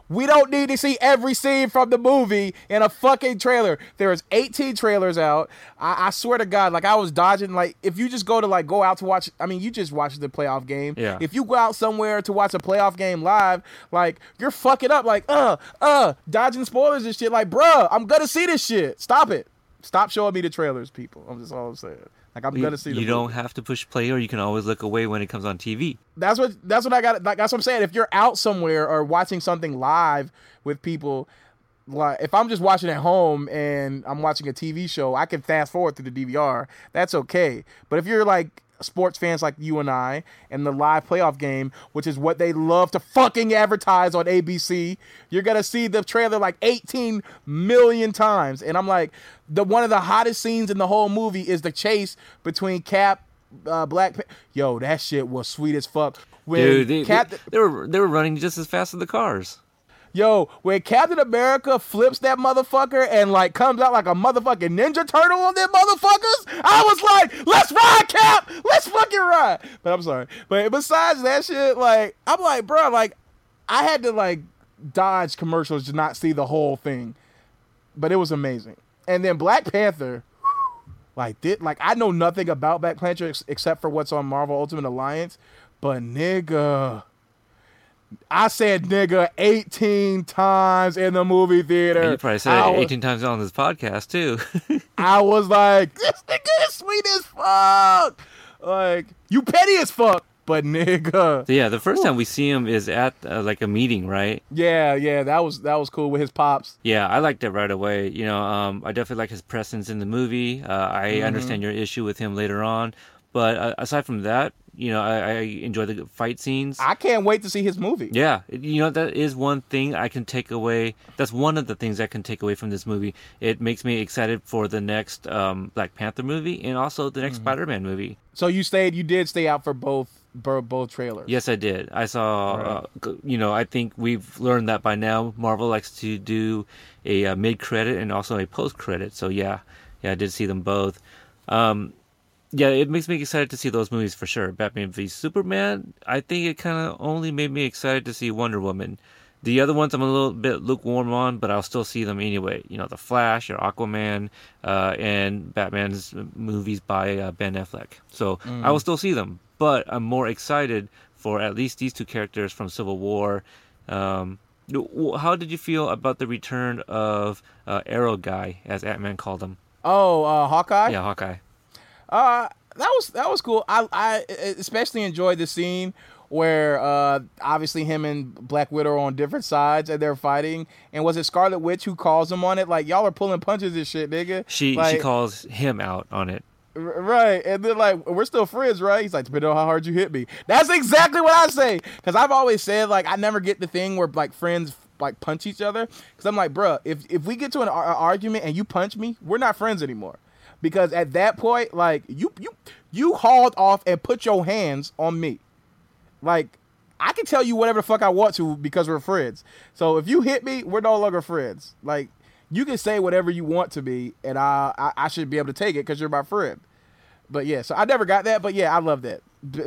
We don't need to see every scene from the movie in a fucking trailer. There is 18 trailers out. I, I swear to God, like I was dodging. Like if you just go to like go out to watch. I mean, you just watch the playoff game. Yeah. If you go out somewhere to watch a playoff game live, like you're fucking up. Like uh uh dodging spoilers and shit. Like bruh, I'm gonna see this shit. Stop it. Stop showing me the trailers, people. I'm just all I'm saying. Like I'm You, gonna see. The you movie. don't have to push play, or you can always look away when it comes on TV. That's what that's what I got. Like that's what I'm saying. If you're out somewhere or watching something live with people, like if I'm just watching at home and I'm watching a TV show, I can fast forward through the DVR. That's okay. But if you're like sports fans like you and I and the live playoff game, which is what they love to fucking advertise on ABC, you're gonna see the trailer like 18 million times. And I'm like, the one of the hottest scenes in the whole movie is the chase between Cap uh, Black. Pa- Yo, that shit was sweet as fuck. When Dude, they, Cap, they, they were they were running just as fast as the cars. Yo, when Captain America flips that motherfucker and like comes out like a motherfucking Ninja Turtle on them motherfuckers, I was like, let's ride, Cap, let's fucking ride. But I'm sorry. But besides that shit, like, I'm like, bro, like, I had to like dodge commercials to not see the whole thing, but it was amazing. And then Black Panther. Like did like I know nothing about Black Panther ex- except for what's on Marvel Ultimate Alliance, but nigga, I said nigga 18 times in the movie theater. And you probably said I it was, 18 times on this podcast too. I was like, this nigga is sweet as fuck. Like, you petty as fuck, but nigga. So yeah, the first time we see him is at uh, like a meeting, right? Yeah, yeah, that was that was cool with his pops. Yeah, I liked it right away. You know, um, I definitely like his presence in the movie. Uh, I Mhm. understand your issue with him later on, but uh, aside from that, you know, I, I enjoy the fight scenes. I can't wait to see his movie. Yeah, you know that is one thing I can take away. That's one of the things I can take away from this movie. It makes me excited for the next um, Black Panther movie and also the next Mhm. Spider-Man movie. So you stayed, you did stay out for both both trailers? Yes, I did. I saw. Uh, you know, I think we've learned that by now. Marvel likes to do a uh, mid-credit and also a post-credit. So yeah, yeah, I did see them both. Um, yeah, it makes me excited to see those movies for sure. Batman v Superman. I think it kind of only made me excited to see Wonder Woman. The other ones I'm a little bit lukewarm on, but I'll still see them anyway. You know, The Flash or Aquaman, uh, and Batman's movies by uh, Ben Affleck. So Mm. I will still see them, but I'm more excited for at least these two characters from Civil War. Um, how did you feel about the return of uh, Arrow Guy, as Ant Man called him? Oh, uh, Hawkeye. Yeah, Hawkeye. Uh, that was that was cool. I I especially enjoyed the scene where uh obviously him and Black Widow are on different sides and they're fighting. And was it Scarlet Witch who calls him on it? Like y'all are pulling punches and shit, nigga. She she calls him out on it. Right, and then like we're still friends, right? He's like, depending on how hard you hit me. That's exactly what I say, because I've always said like I never get the thing where like friends like punch each other, because I'm like, bruh, if if we get to an ar- argument and you punch me, we're not friends anymore, because at that point, like you you you hauled off and put your hands on me, like. I can tell you whatever the fuck I want to because we're friends. So if you hit me, we're no longer friends. Like you can say whatever you want to me, and I I, I should be able to take it because you're my friend. But yeah, so I never got that, but yeah, I love that.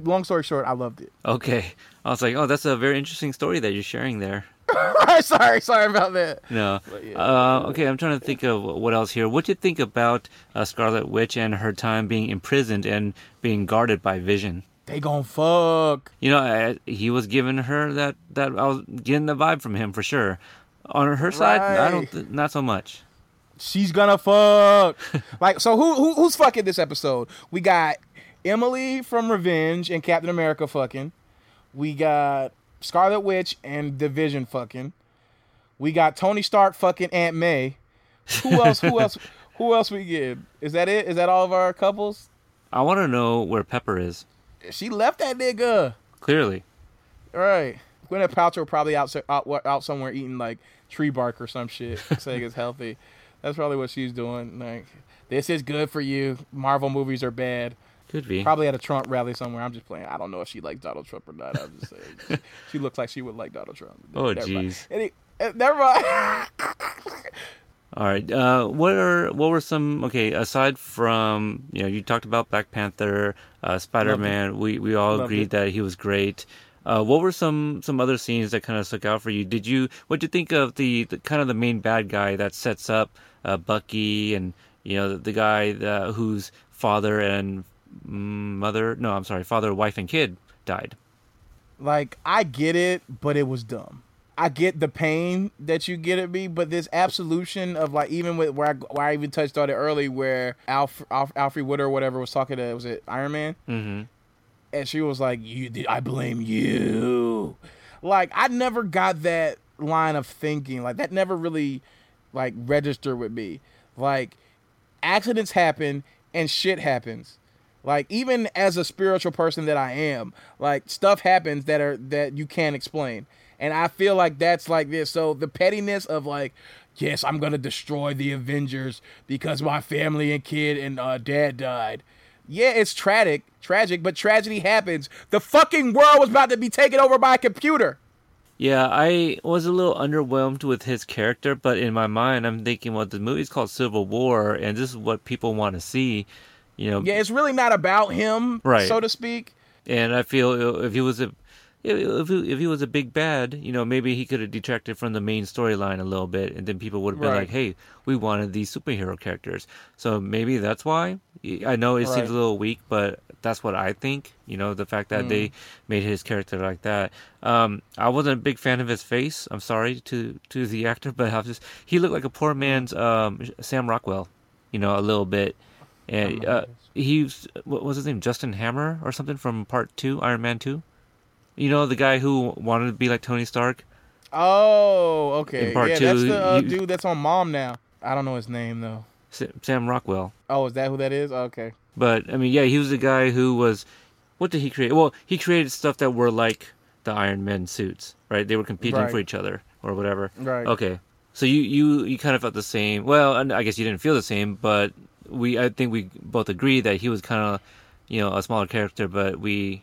Long story short, I loved it. Okay. I was like, oh, that's a very interesting story that you're sharing there. sorry, sorry about that. No. Uh, okay, I'm trying to think of what else here. What do you think about uh, Scarlet Witch and her time being imprisoned and being guarded by Vision? They gon' fuck. You know, I, he was giving her that that I was getting the vibe from him for sure. On her side, I don't, th- not so much. She's gonna fuck. like, so who, who who's fucking this episode? We got Emily from Revenge and Captain America fucking. We got Scarlet Witch and Division fucking. We got Tony Stark fucking Aunt May. Who else? Who else? Who else we get? Is that it? Is that all of our couples? I want to know where Pepper is. She left that nigga. Clearly. All right. Gwyneth Paltrow probably out, out out somewhere eating like tree bark or some shit, saying it's healthy. That's probably what she's doing. Like, this is good for you. Marvel movies are bad. Could be. Probably at a Trump rally somewhere. I'm just playing. I don't know if she likes Donald Trump or not. I'm just saying. she looks like she would like Donald Trump. Oh, jeez. Any, uh, never mind. All right. Uh, what are what were some okay aside from you know you talked about Black Panther, uh, Spider Man. We we all Loved agreed it. that he was great. Uh, what were some some other scenes that kind of stuck out for you? Did you what did you think of the, the kind of the main bad guy that sets up uh, Bucky and you know the, the guy that, whose father and mother no I'm sorry father wife and kid died. like I get it, but it was dumb. I get the pain that you get at me, but this absolution of like even with where I, where I even touched on it early, where Alf, Alf Alfred Wood or whatever was talking to was it Iron Man, Mm-hmm. and she was like, "You, I blame you." Like I never got that line of thinking. Like that never really like registered with me. Like accidents happen and shit happens. Like even as a spiritual person that I am, like stuff happens that are that you can't explain. And I feel like that's like this. So the pettiness of like, yes, I'm gonna destroy the Avengers because my family and kid and uh, dad died. Yeah, it's tragic, tragic, but tragedy happens. The fucking world was about to be taken over by a computer. Yeah, I was a little underwhelmed with his character, but in my mind, I'm thinking, well, the movie's called Civil War, and this is what people want to see. You know, Yeah, it's really not about him, Right. so to speak. And I feel if he was a if he, if he was a big bad, you know, maybe he could have detracted from the main storyline a little bit, and then people would have been Right. like, "Hey, we wanted these superhero characters." So maybe that's why. I know it Right. seems a little weak, but that's what I think. You know, the fact that Mm. they made his character like that. Um, I wasn't a big fan of his face. I'm sorry to to the actor, but just he looked like a poor man's um, Sam Rockwell. You know, a little bit. And uh, he's what was his name? Justin Hammer or something from Part Two, Iron Man Two. You know, the guy who wanted to be like Tony Stark. Oh, okay. In part yeah, that's the uh, you- dude that's on Mom now. I don't know his name though. Sam Rockwell. Oh, is that who that is? Okay. But I mean, yeah, he was the guy who was. What did he create? Well, he created stuff that were like the Iron Man suits, right? They were competing Right. for each other or whatever. Right. Okay. So you you you kind of felt the same. Well, I guess you didn't feel the same, but we I think we both agree that he was kind of, you know, a smaller character, but we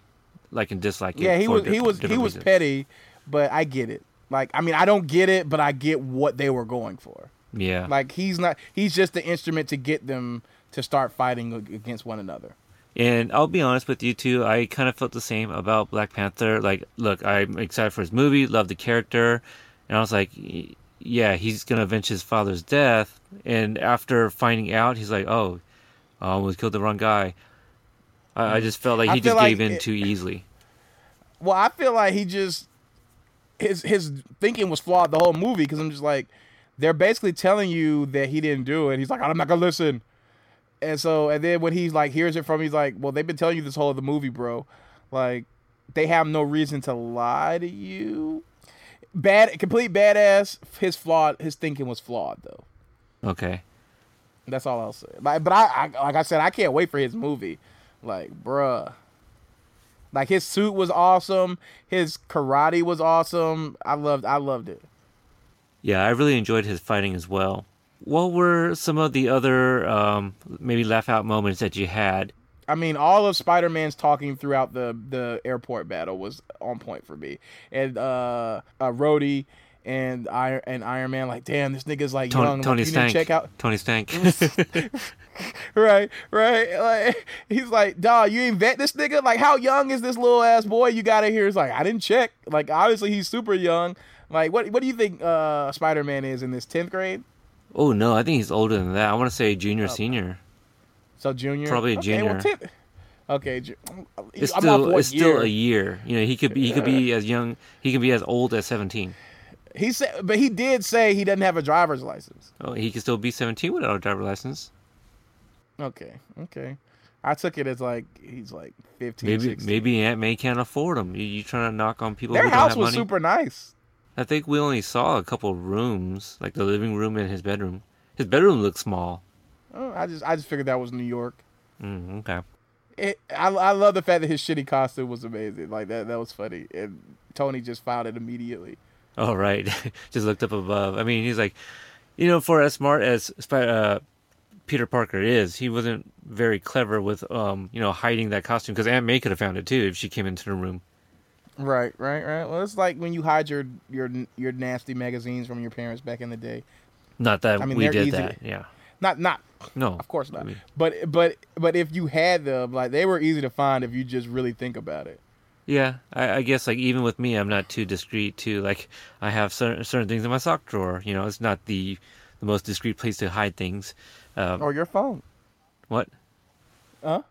like and dislike it. Yeah, he was di- he was he different was petty, but I get it. Like I mean, I don't get it, but I get what they were going for. Yeah. Like he's not he's just the instrument to get them to start fighting against one another. And I'll be honest with you too. I kind of felt the same about Black Panther. Like, look, I'm excited for his movie, love the character, and I was like, yeah, he's gonna avenge his father's death. And after finding out, he's like, oh, I almost killed the wrong guy. I, I just felt like he just gave in it- too easily. Well, I feel like he just his his thinking was flawed the whole movie because I'm just like they're basically telling you that he didn't do it. He's like, I'm not gonna listen. And so, and then when he's like hears it from, he's like, well, they've been telling you this whole other movie, bro. Like, they have no reason to lie to you. Bad, complete badass. His flawed, his thinking was flawed though. Okay. That's all I'll say. Like, but I, I, like I said, I can't wait for his movie. Like, bruh. Like his suit was awesome. His karate was awesome. I loved, I loved it. Yeah, I really enjoyed his fighting as well. What were some of the other um, maybe laugh out moments that you had? I mean, all of Spider Man's talking throughout the the airport battle was on point for me. And uh, uh Rhodey and Iron and Iron Man, like, damn, this nigga's like Tony, young. Tony like, Stank. check out. Tony Stank. right, right. Like he's like, dog, you ain't vet this nigga. Like, how young is this little ass boy you got in here? It's like, I didn't check. Like, obviously he's super young. Like, what what do you think uh Spider Man is in this tenth grade? oh no, I think he's older than that. I want to say junior, senior. So junior, Probably a Okay, well, junior. okay, ju- It's I'm still it's still a year. You know, he could be he could be as young. He could be as old as seventeen. He said, but he did say he doesn't have a driver's license. Oh, he can still be seventeen without a driver's license. Okay, okay. I took it as like he's like 15, Maybe 16. maybe Aunt May can't afford him. You, you trying to knock on people Their who don't house was money? super nice. I think we only saw a couple rooms, like the living room and his bedroom. His bedroom looked small. Oh, I just I just figured that was New York. Mm, okay. It, I I love the fact that his shitty costume was amazing. Like that that was funny, and Tony just found it immediately. Oh right, just looked up above. I mean, he's like, you know, for as smart as uh, Peter Parker is, he wasn't very clever with, um, you know, hiding that costume because Aunt May could have found it too if she came into the room. Right, right, right. Well, it's like when you hide your your your nasty magazines from your parents back in the day. Not that I mean, we did easy that. Yeah. Not not No, of course not. I mean- But but but if you had them, like they were easy to find if you just really think about it. Yeah, I, I guess like even with me, I'm not too discreet. Too like I have certain certain things in my sock drawer. You know, it's not the the most discreet place to hide things. Um, Or your phone. what? Huh?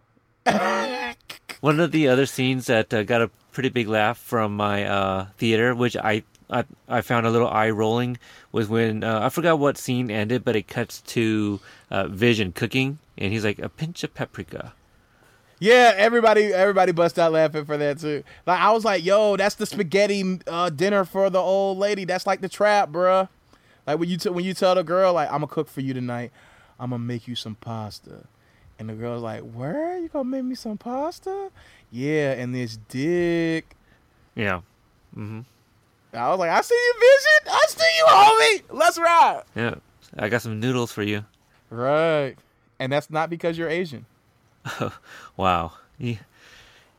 One of the other scenes that uh, got a pretty big laugh from my uh, theater, which I, I I found a little eye rolling, was when uh, I forgot what scene ended, but it cuts to uh, Vision cooking, and he's like a pinch of paprika. Yeah, everybody everybody bust out laughing for that too. Like I was like, "Yo, that's the spaghetti uh, dinner for the old lady. That's like the trap, bruh." Like when you t- when you tell the girl like, "I'm gonna cook for you tonight. I'm gonna make you some pasta," and the girl's like, "Where you gonna make me some pasta?" Yeah, and this dick. Yeah. Mm-hmm. I was like, "I see you, Vision. I see you, homie. Let's ride." Yeah. I got some noodles for you. Right, and that's not because you're Asian. wow. You,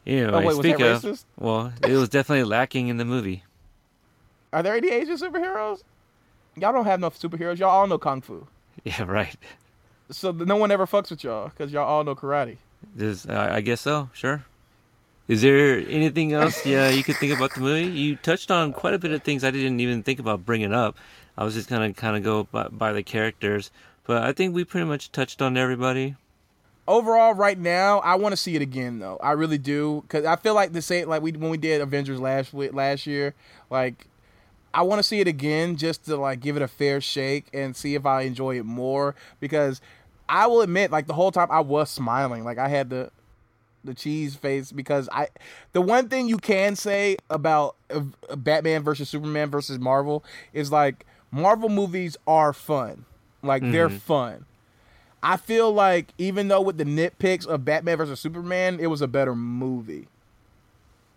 you know, Oh, wait, was speak that of, racist? well, it was definitely lacking in the movie. Are there any Asian superheroes? Y'all don't have enough superheroes. Y'all all know kung fu. Yeah, right. So no one ever fucks with y'all because y'all all know karate. There's, uh, I guess so. Sure. Is there anything else? Yeah, you could think about the movie. You touched on quite a bit of things I didn't even think about bringing up. I was just gonna kind of go by, by the characters, but I think we pretty much touched on everybody. Overall, right now, I want to see it again though. I really do because I feel like the same like we when we did Avengers last last year. Like I want to see it again just to like give it a fair shake and see if I enjoy it more because I will admit like the whole time I was smiling like I had the the cheese face because I the one thing you can say about uh, Batman versus Superman versus Marvel is like Marvel movies are fun. Like they're Mhm. fun. I feel like even though with the nitpicks of Batman versus Superman, it was a better movie.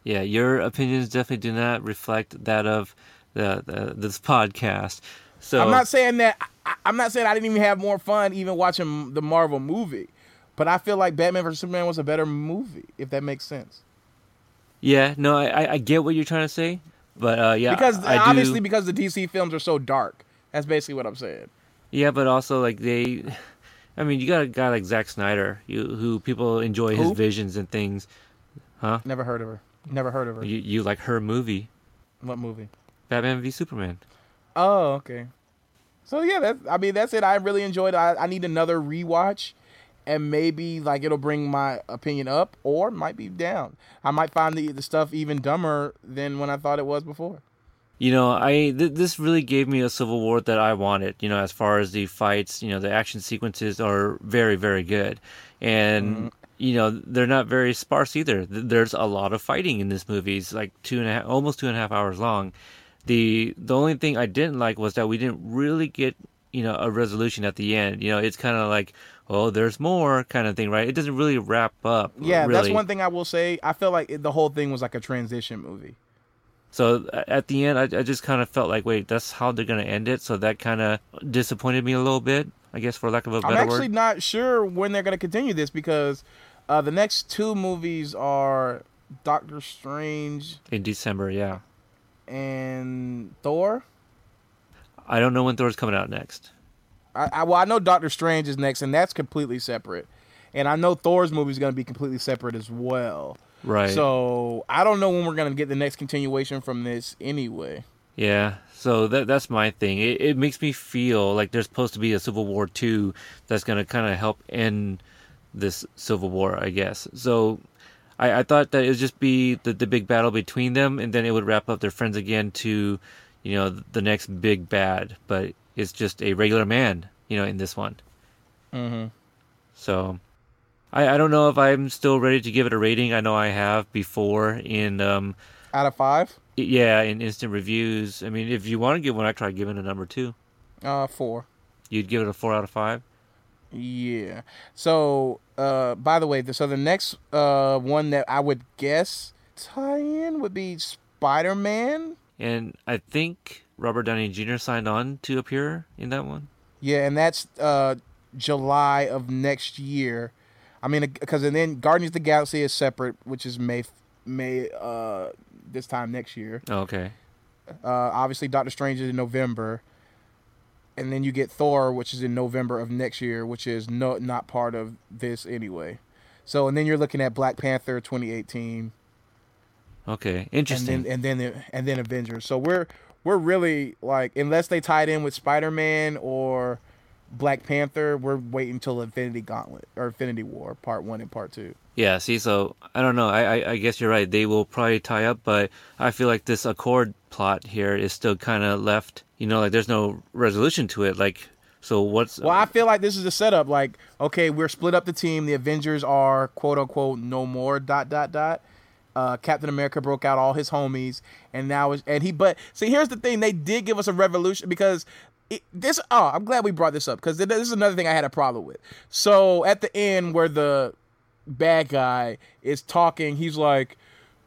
Yeah, your opinions definitely do not reflect that of the, the this podcast. So I'm not saying that I, I'm not saying I didn't even have more fun even watching the Marvel movie, but I feel like Batman versus Superman was a better movie if that makes sense. Yeah, no, I, I- I get what you're trying to say, but uh, yeah, because I, I obviously do, because the DC films are so dark. That's basically what I'm saying. yeah, but also like they, I mean, you got a guy like Zack Snyder, you, who people enjoy his Who? visions and things, huh? Never heard of her. Never heard of her. You you like her movie, What movie? Batman v Superman? Oh, okay. So yeah, that's I mean that's it. I really enjoyed it. I, I need another rewatch, and maybe like it'll bring my opinion up or might be down. I might find the the stuff even dumber than when I thought it was before. You know, I th- this really gave me a Civil War that I wanted. You know, as far as the fights, you know, the action sequences are very, very good, and mm-hmm. you know they're not very sparse either. There's a lot of fighting in this movie. It's like two and a half, almost two and a half hours long. The the only thing I didn't like was that we didn't really get you know a resolution at the end. You know, it's kind of like oh, there's more kind of thing, right? It doesn't really wrap up. Yeah, really. that's one thing I will say. I feel like it, the whole thing was like a transition movie. So at the end, I, I just kind of felt like, wait, that's how they're gonna end it. So that kind of disappointed me a little bit, I guess, for lack of a I'm better actually word. not sure when they're going to continue this because uh, the next two movies are Doctor Strange In December, yeah. and Thor. I don't know when Thor's coming out next. I, I well, I know Doctor Strange is next, and that's completely separate. And I know Thor's movie is going to be completely separate as well. Right. So I don't know when we're going to get the next continuation from this anyway. Yeah. So that that's my thing. It, it makes me feel like there's supposed to be a Civil War two that's gonna kind of help end this Civil War, I guess. So I, I thought that it would just be the, the big battle between them, and then it would wrap up their friends again to, you know, the next big bad. But it's just a regular man, you know, in this one. Mm-hmm. So I, I don't know if I'm still ready to give it a rating. I know I have before in um Out of five, yeah in instant reviews. I mean, if you want to give one, I try giving a number two. uh, four. You'd give it a four out of five. Yeah. So, uh, by the way, the, so the next uh one that I would guess tie-in would be Spider-Man. And I think Robert Downey Jr. signed on to appear in that one. Yeah, and that's uh July of next year. I mean, because and then Guardians of the Galaxy is separate, which is May May uh this time next year. Oh, okay. Uh, obviously, Doctor Strange is in November, and then you get Thor, which is in November of next year, which is no not part of this anyway. So, and then you're looking at Black Panther 2018, Okay. Interesting. and then and then the, and then Avengers. So we're we're really like unless they tied in with Spider Man or Black Panther, we're waiting until Infinity Gauntlet or Infinity War Part One and Part Two. Yeah, see, so I don't know. I, I I guess you're right. They will probably tie up, but I feel like this Accord plot here is still kind of left. You know, like there's no resolution to it. Like, so what's Well, I feel like this is a setup. Like, okay, we're split up the team. The Avengers are quote unquote no more. Dot dot dot. Uh, Captain America broke out all his homies, and now is and he. But see, here's the thing: they did give us a revolution because it, this. Oh, I'm glad we brought this up because this is another thing I had a problem with. So at the end, where the bad guy is talking, he's like,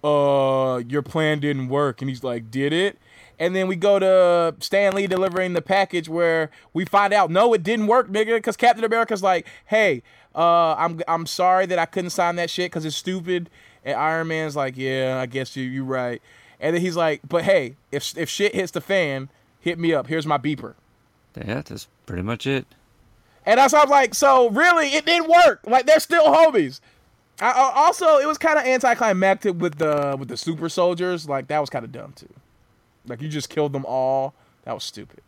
"Uh, your plan didn't work," and he's like, "Did it?" And then we go to Stan Lee delivering the package where we find out, no, it didn't work, nigga, because Captain America's like, hey, uh, I'm I'm sorry that I couldn't sign that shit because it's stupid. And Iron Man's like, yeah, I guess you you right. And then he's like, but hey, if if shit hits the fan, hit me up. Here's my beeper. Yeah, that's pretty much it. And that's I'm like, so really, it didn't work. Like they're still homies. I, I- also, it was kind of anticlimactic with the with the super soldiers. Like that was kind of dumb too. Like you just killed them all. That was stupid.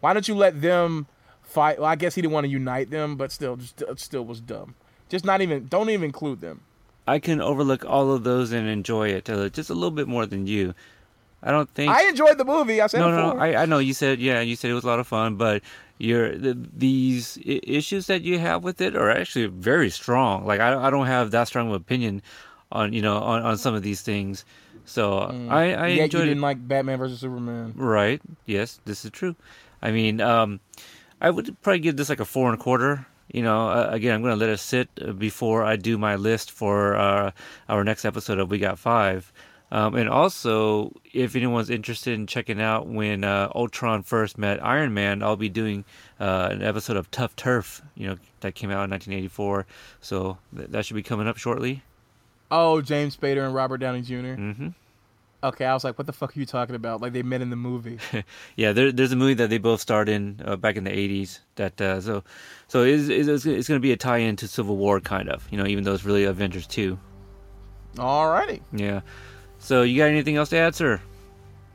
Why don't you let them fight? Well, I guess he didn't want to unite them, but still, just still was dumb. Just not even. Don't even include them. I can overlook all of those and enjoy it just a little bit more than you. I don't think. I enjoyed the movie. I said no, it no. I, I know you said yeah, you said it was a lot of fun, but your the, these I- issues that you have with it are actually very strong. Like I, I don't have that strong of an opinion on you know on, on some of these things. So I, I Yet you enjoyed it. didn't like Batman versus Superman. Right. Yes, this is true. I mean, um, I would probably give this like a four and a quarter. You know, uh, again, I'm going to let it sit uh, before I do my list for uh, our next episode of We Got Five. Um, and also, if anyone's interested in checking out when uh, Ultron first met Iron Man, I'll be doing uh, an episode of Tuff Turf. You know, that came out in 1984, so th- that should be coming up shortly. Oh, James Spader and Robert Downey Jr. Mm-hmm. Okay, I was like, what the fuck are you talking about? Like they met in the movie. yeah, there, there's a movie that they both starred in uh, back in the '80s. That uh, so so it's, it's, it's going to be a tie-in to Civil War, kind of. You know, even though it's really Avengers 2. Alrighty. Yeah. So you got anything else to add, sir?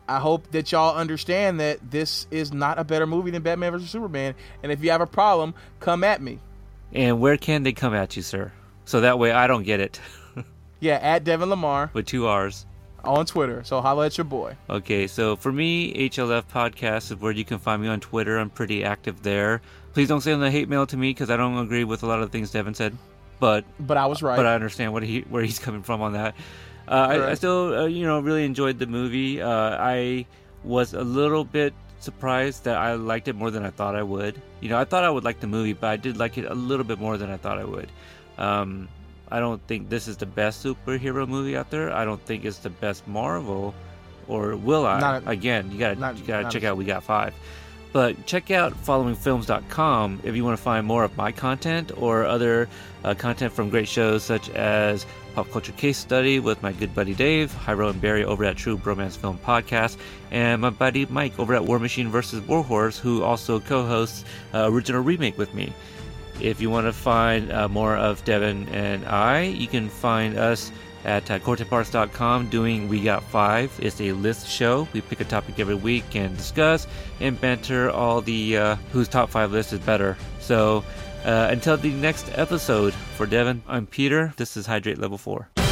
I hope that y'all understand that this is not a better movie than Batman vs Superman. And if you have a problem, come at me. And where can they come at you, sir? So that way I don't get it. yeah, at Devin Lamarr. With two R's. On Twitter. So holla at your boy. Okay, so for me, HLF Podcast is where you can find me on Twitter. I'm pretty active there. Please don't send the hate mail to me because I don't agree with a lot of the things Devin said. But but I was right. But I understand what he where he's coming from on that. Uh, I, I, still, uh, you know, really enjoyed the movie. Uh, I was a little bit surprised that I liked it more than I thought I would. You know, I thought I would like the movie, but I did like it a little bit more than I thought I would. Um, I don't think this is the best superhero movie out there. I don't think it's the best Marvel, or will I? Not, Again, you gotta not, you gotta check out. We got five. But check out followingfilms.com if you want to find more of my content or other uh, content from great shows such as Pop Culture Case Study with my good buddy Dave, Hyro and Barry over at True Bromance Film Podcast, and my buddy Mike over at War Machine vs. Warhorse, who also co hosts uh, Original Remake with me. If you want to find uh, more of Devin and I, you can find us at uh, doing We Got Five. It's a list show. We pick a topic every week and discuss and banter all the uh, whose top five list is better. So uh, until the next episode, for Devin, I'm Peter. This is Hydrate Level 4.